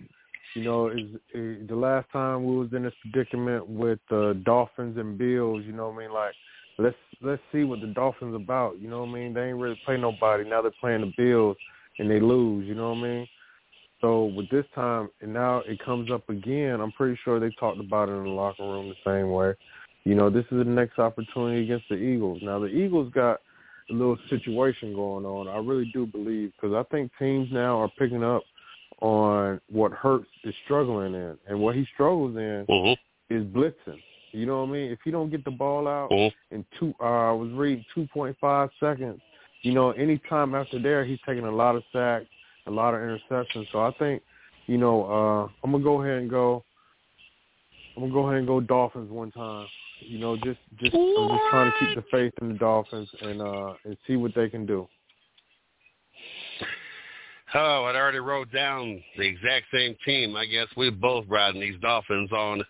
C: You know, is it, the last time we was in this predicament with uh, Dolphins and Bills. You know what I mean? Like, let's let's see what the Dolphins about. You know what I mean? They ain't really play nobody. Now they're playing the Bills and they lose. You know what I mean? So with this time, and now it comes up again. I'm pretty sure they talked about it in the locker room the same way. You know, this is the next opportunity against the Eagles. Now the Eagles got a little situation going on. I really do believe because I think teams now are picking up on what Hurts is struggling in, and what he struggles in
B: Mm-hmm.
C: is blitzing. You know what I mean? If you don't get the ball out
B: Mm-hmm.
C: in two, uh, I was reading two point five seconds. You know, any time after there, he's taking a lot of sacks, a lot of interceptions. So I think, you know, uh, I'm gonna go ahead and go. I'm gonna go ahead and go Dolphins one time. You know, just just I'm just trying to keep the faith in the Dolphins and uh and see what they can do.
B: Oh, I'd already wrote down the exact same team. I guess we're both riding these Dolphins on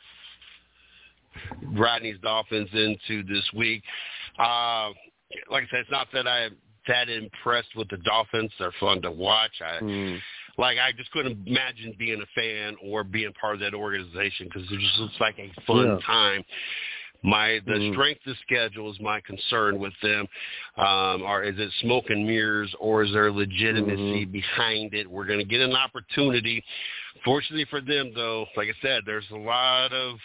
B: riding these Dolphins into this week. Uh, like I said, it's not that I'm that impressed with the Dolphins. They're fun to watch. I
C: Mm.
B: like I just couldn't imagine being a fan or being part of that organization because it just looks like a fun
C: Yeah.
B: time. My the
C: Mhm.
B: strength of schedule is my concern with them. Um, or is it smoke and mirrors, or is there legitimacy behind it? We're going to get an opportunity. Fortunately for them, though, like I said, there's a lot of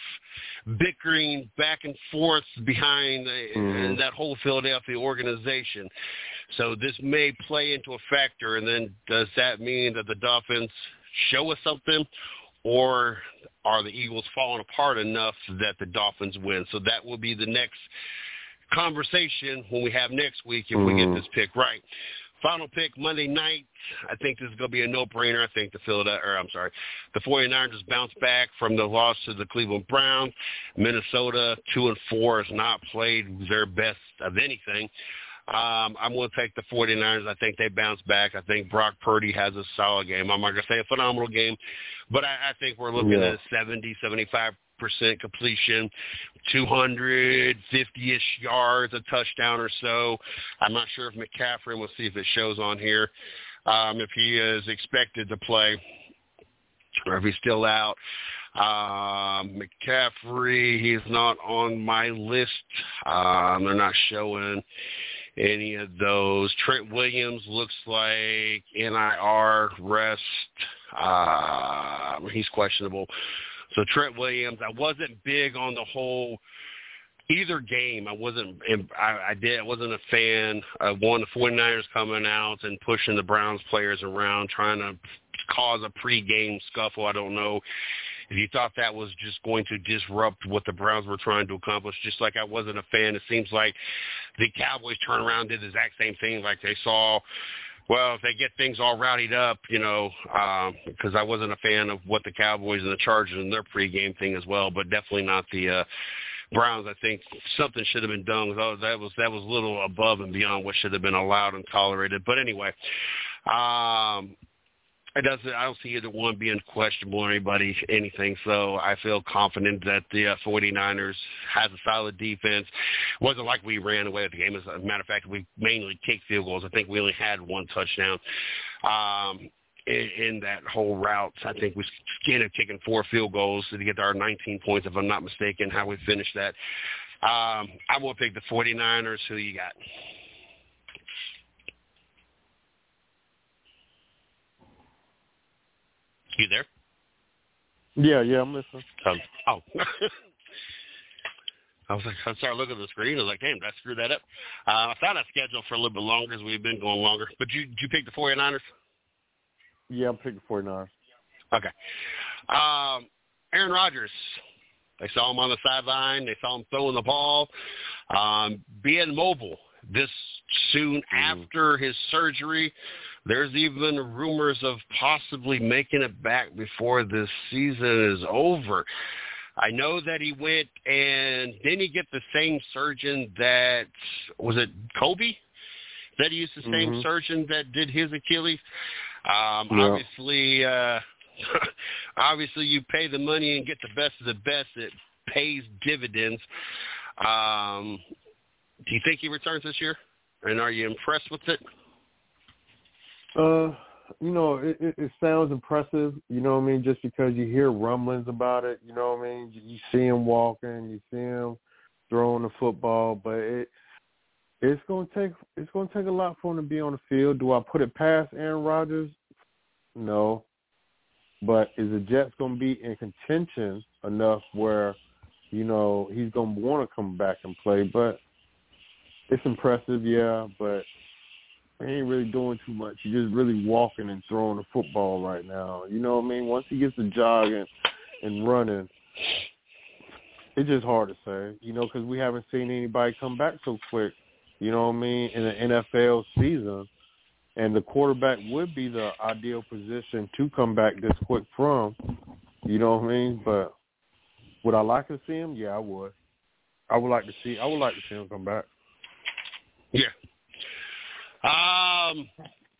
B: bickering back and forth behind uh,
C: Mhm.
B: that whole Philadelphia organization. So this may play into a factor. And then does that mean that the Dolphins show us something, or are the Eagles falling apart enough that the Dolphins win? So that will be the next conversation when we have next week if we get
C: Mhm.
B: this pick right. Final pick Monday night. I think this is going to be a no-brainer. I think the Philadelphia, or I'm sorry, the 49ers just bounced back from the loss to the Cleveland Browns. Minnesota, two and four, has not played their best of anything. Um, I'm going to take the 49ers. I think they bounce back. I think Brock Purdy has a solid game. I'm not going to say a phenomenal game, but I, I think we're looking
C: Yeah.
B: at 70, 75 percent completion, 250-ish yards, a touchdown or so. I'm not sure if McCaffrey. We'll see if it shows on here. Um, if he is expected to play, or if he's still out. Um, McCaffrey, he's not on my list. Um, they're not showing any of those. Trent Williams looks like NIR rest. Uh, he's questionable. So Trent Williams, I wasn't big on the whole either game. I wasn't. I, I did. I wasn't a fan of one the 49ers coming out and pushing the Browns players around, trying to cause a pregame scuffle. I don't know if you thought that was just going to disrupt what the Browns were trying to accomplish. Just like I wasn't a fan. It seems like the Cowboys turned around did the exact same thing. Like they saw well, if they get things all rowdied up, you know, because I wasn't a fan of what the Cowboys and the Chargers and their pregame thing as well, but definitely not the uh, Browns. I think something should have been done. Was that was that was a little above and beyond what should have been allowed and tolerated. But anyway, um, it doesn't. I don't see either one being questionable or anybody anything. So I feel confident that the uh, 49ers has a solid defense. It wasn't like we ran away with the game. As a matter of fact, we mainly kicked field goals. I think we only had one touchdown. Um, in, in that whole route, I think we ended up kicking four field goals to get to our 19 points, if I'm not mistaken. How we finished that. Um, I will pick the 49ers. Who you got? You there?
C: Yeah, yeah, I'm listening.
B: Um, oh. I was like, I started looking at the screen. I was like, damn, did I screw that up? Uh, I thought I scheduled for a little bit longer as we've been going longer. But you, did you pick the 49ers?
C: Yeah, I'm picking 49ers.
B: Okay. Um, Aaron Rodgers. They saw him on the sideline. They saw him throwing the ball, um, being mobile. This soon after his surgery, there's even rumors of possibly making it back before this season is over. I know that he went and didn't he get the same surgeon that was it Kobe? That he used the same
C: Mhm.
B: surgeon that did his Achilles. Um,
C: Yeah.
B: Obviously, uh, obviously, you pay the money and get the best of the best. It pays dividends. Um, do you think he returns this year? And are you impressed with it?
C: Uh, you know, it, it, it sounds impressive. You know what I mean? Just because you hear rumblings about it. You know what I mean? You, you see him walking, you see him throwing the football, but it it's gonna take it's gonna take a lot for him to be on the field. Do I put it past Aaron Rodgers? No. But is the Jets gonna be in contention enough where, you know, he's gonna want to come back and play? But it's impressive, yeah. But he ain't really doing too much. He's just really walking and throwing the football right now. You know what I mean? Once he gets to jogging and running, it's just hard to say. You know, because we haven't seen anybody come back so quick. You know what I mean? In the NFL season, and the quarterback would be the ideal position to come back this quick from. You know what I mean? But would I like to see him? Yeah, I would. I would like to see. I would like to see him come back.
B: Yeah. Um,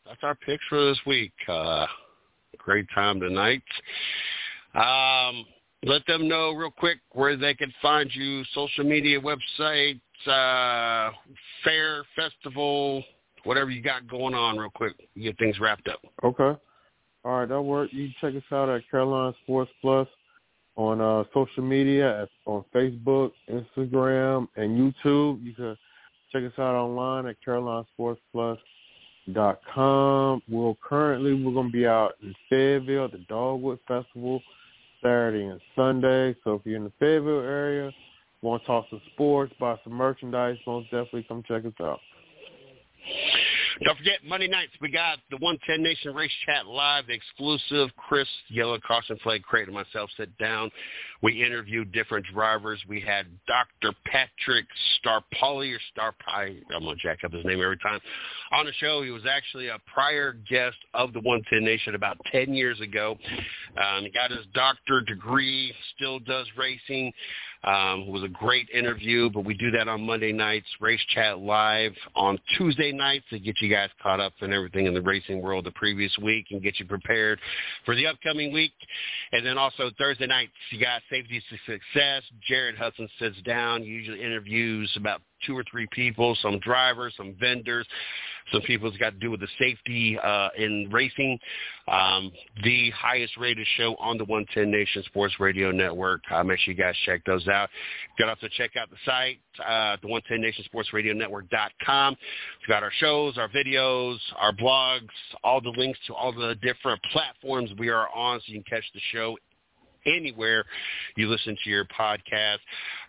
B: that's our picks for this week. Uh, great time tonight. Um, let them know real quick where they can find you, social media, website, uh, fair, festival, whatever you got going on real quick. Get things wrapped up.
C: Okay. All right, that work. You check us out at Carolina Sports Plus on uh, social media, on Facebook, Instagram, and YouTube. You can check us out online at CarolinaSportsPlus.com. We'll currently we're going to be out in Fayetteville at the Dogwood Festival Saturday and Sunday. So if you're in the Fayetteville area, want to talk some sports, buy some merchandise, most definitely come check us out.
B: Don't forget, Monday nights, we got the 110 Nation Race Chat Live, the exclusive Chris Yellow Caution Flag Crate and myself sit down. We interviewed different drivers. We had Dr. Patrick Starpoli or Starpie, I'm going to jack up his name every time, on the show. He was actually a prior guest of the 110 Nation about 10 years ago. Um, got his doctor degree, still does racing. Um, it was a great interview, but we do that on Monday nights, Race Chat Live on Tuesday nights to get you guys caught up in everything in the racing world the previous week and get you prepared for the upcoming week. And then also Thursday nights, you got Safety Success. Jared Hudson sits down, usually interviews about two or three people, some drivers, some vendors, some people that's got to do with the safety uh, in racing. Um, the highest rated show on the 110 Nation Sports Radio Network. Uh, make sure you guys check those out. You can also check out the site, uh, the 110 Nation Sports Radio Network.com. We've got our shows, our videos, our blogs, all the links to all the different platforms we are on so you can catch the show anywhere you listen to your podcast.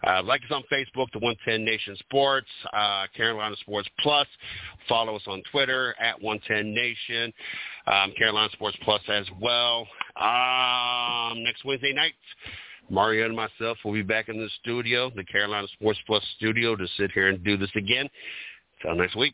B: Uh, like us on Facebook, the 110 Nation Sports, uh, Carolina Sports Plus. Follow us on Twitter at 110 Nation, um, Carolina Sports Plus as well. Um, next Wednesday night, Mario and myself will be back in the studio, the Carolina Sports Plus studio, to sit here and do this again. Until next week.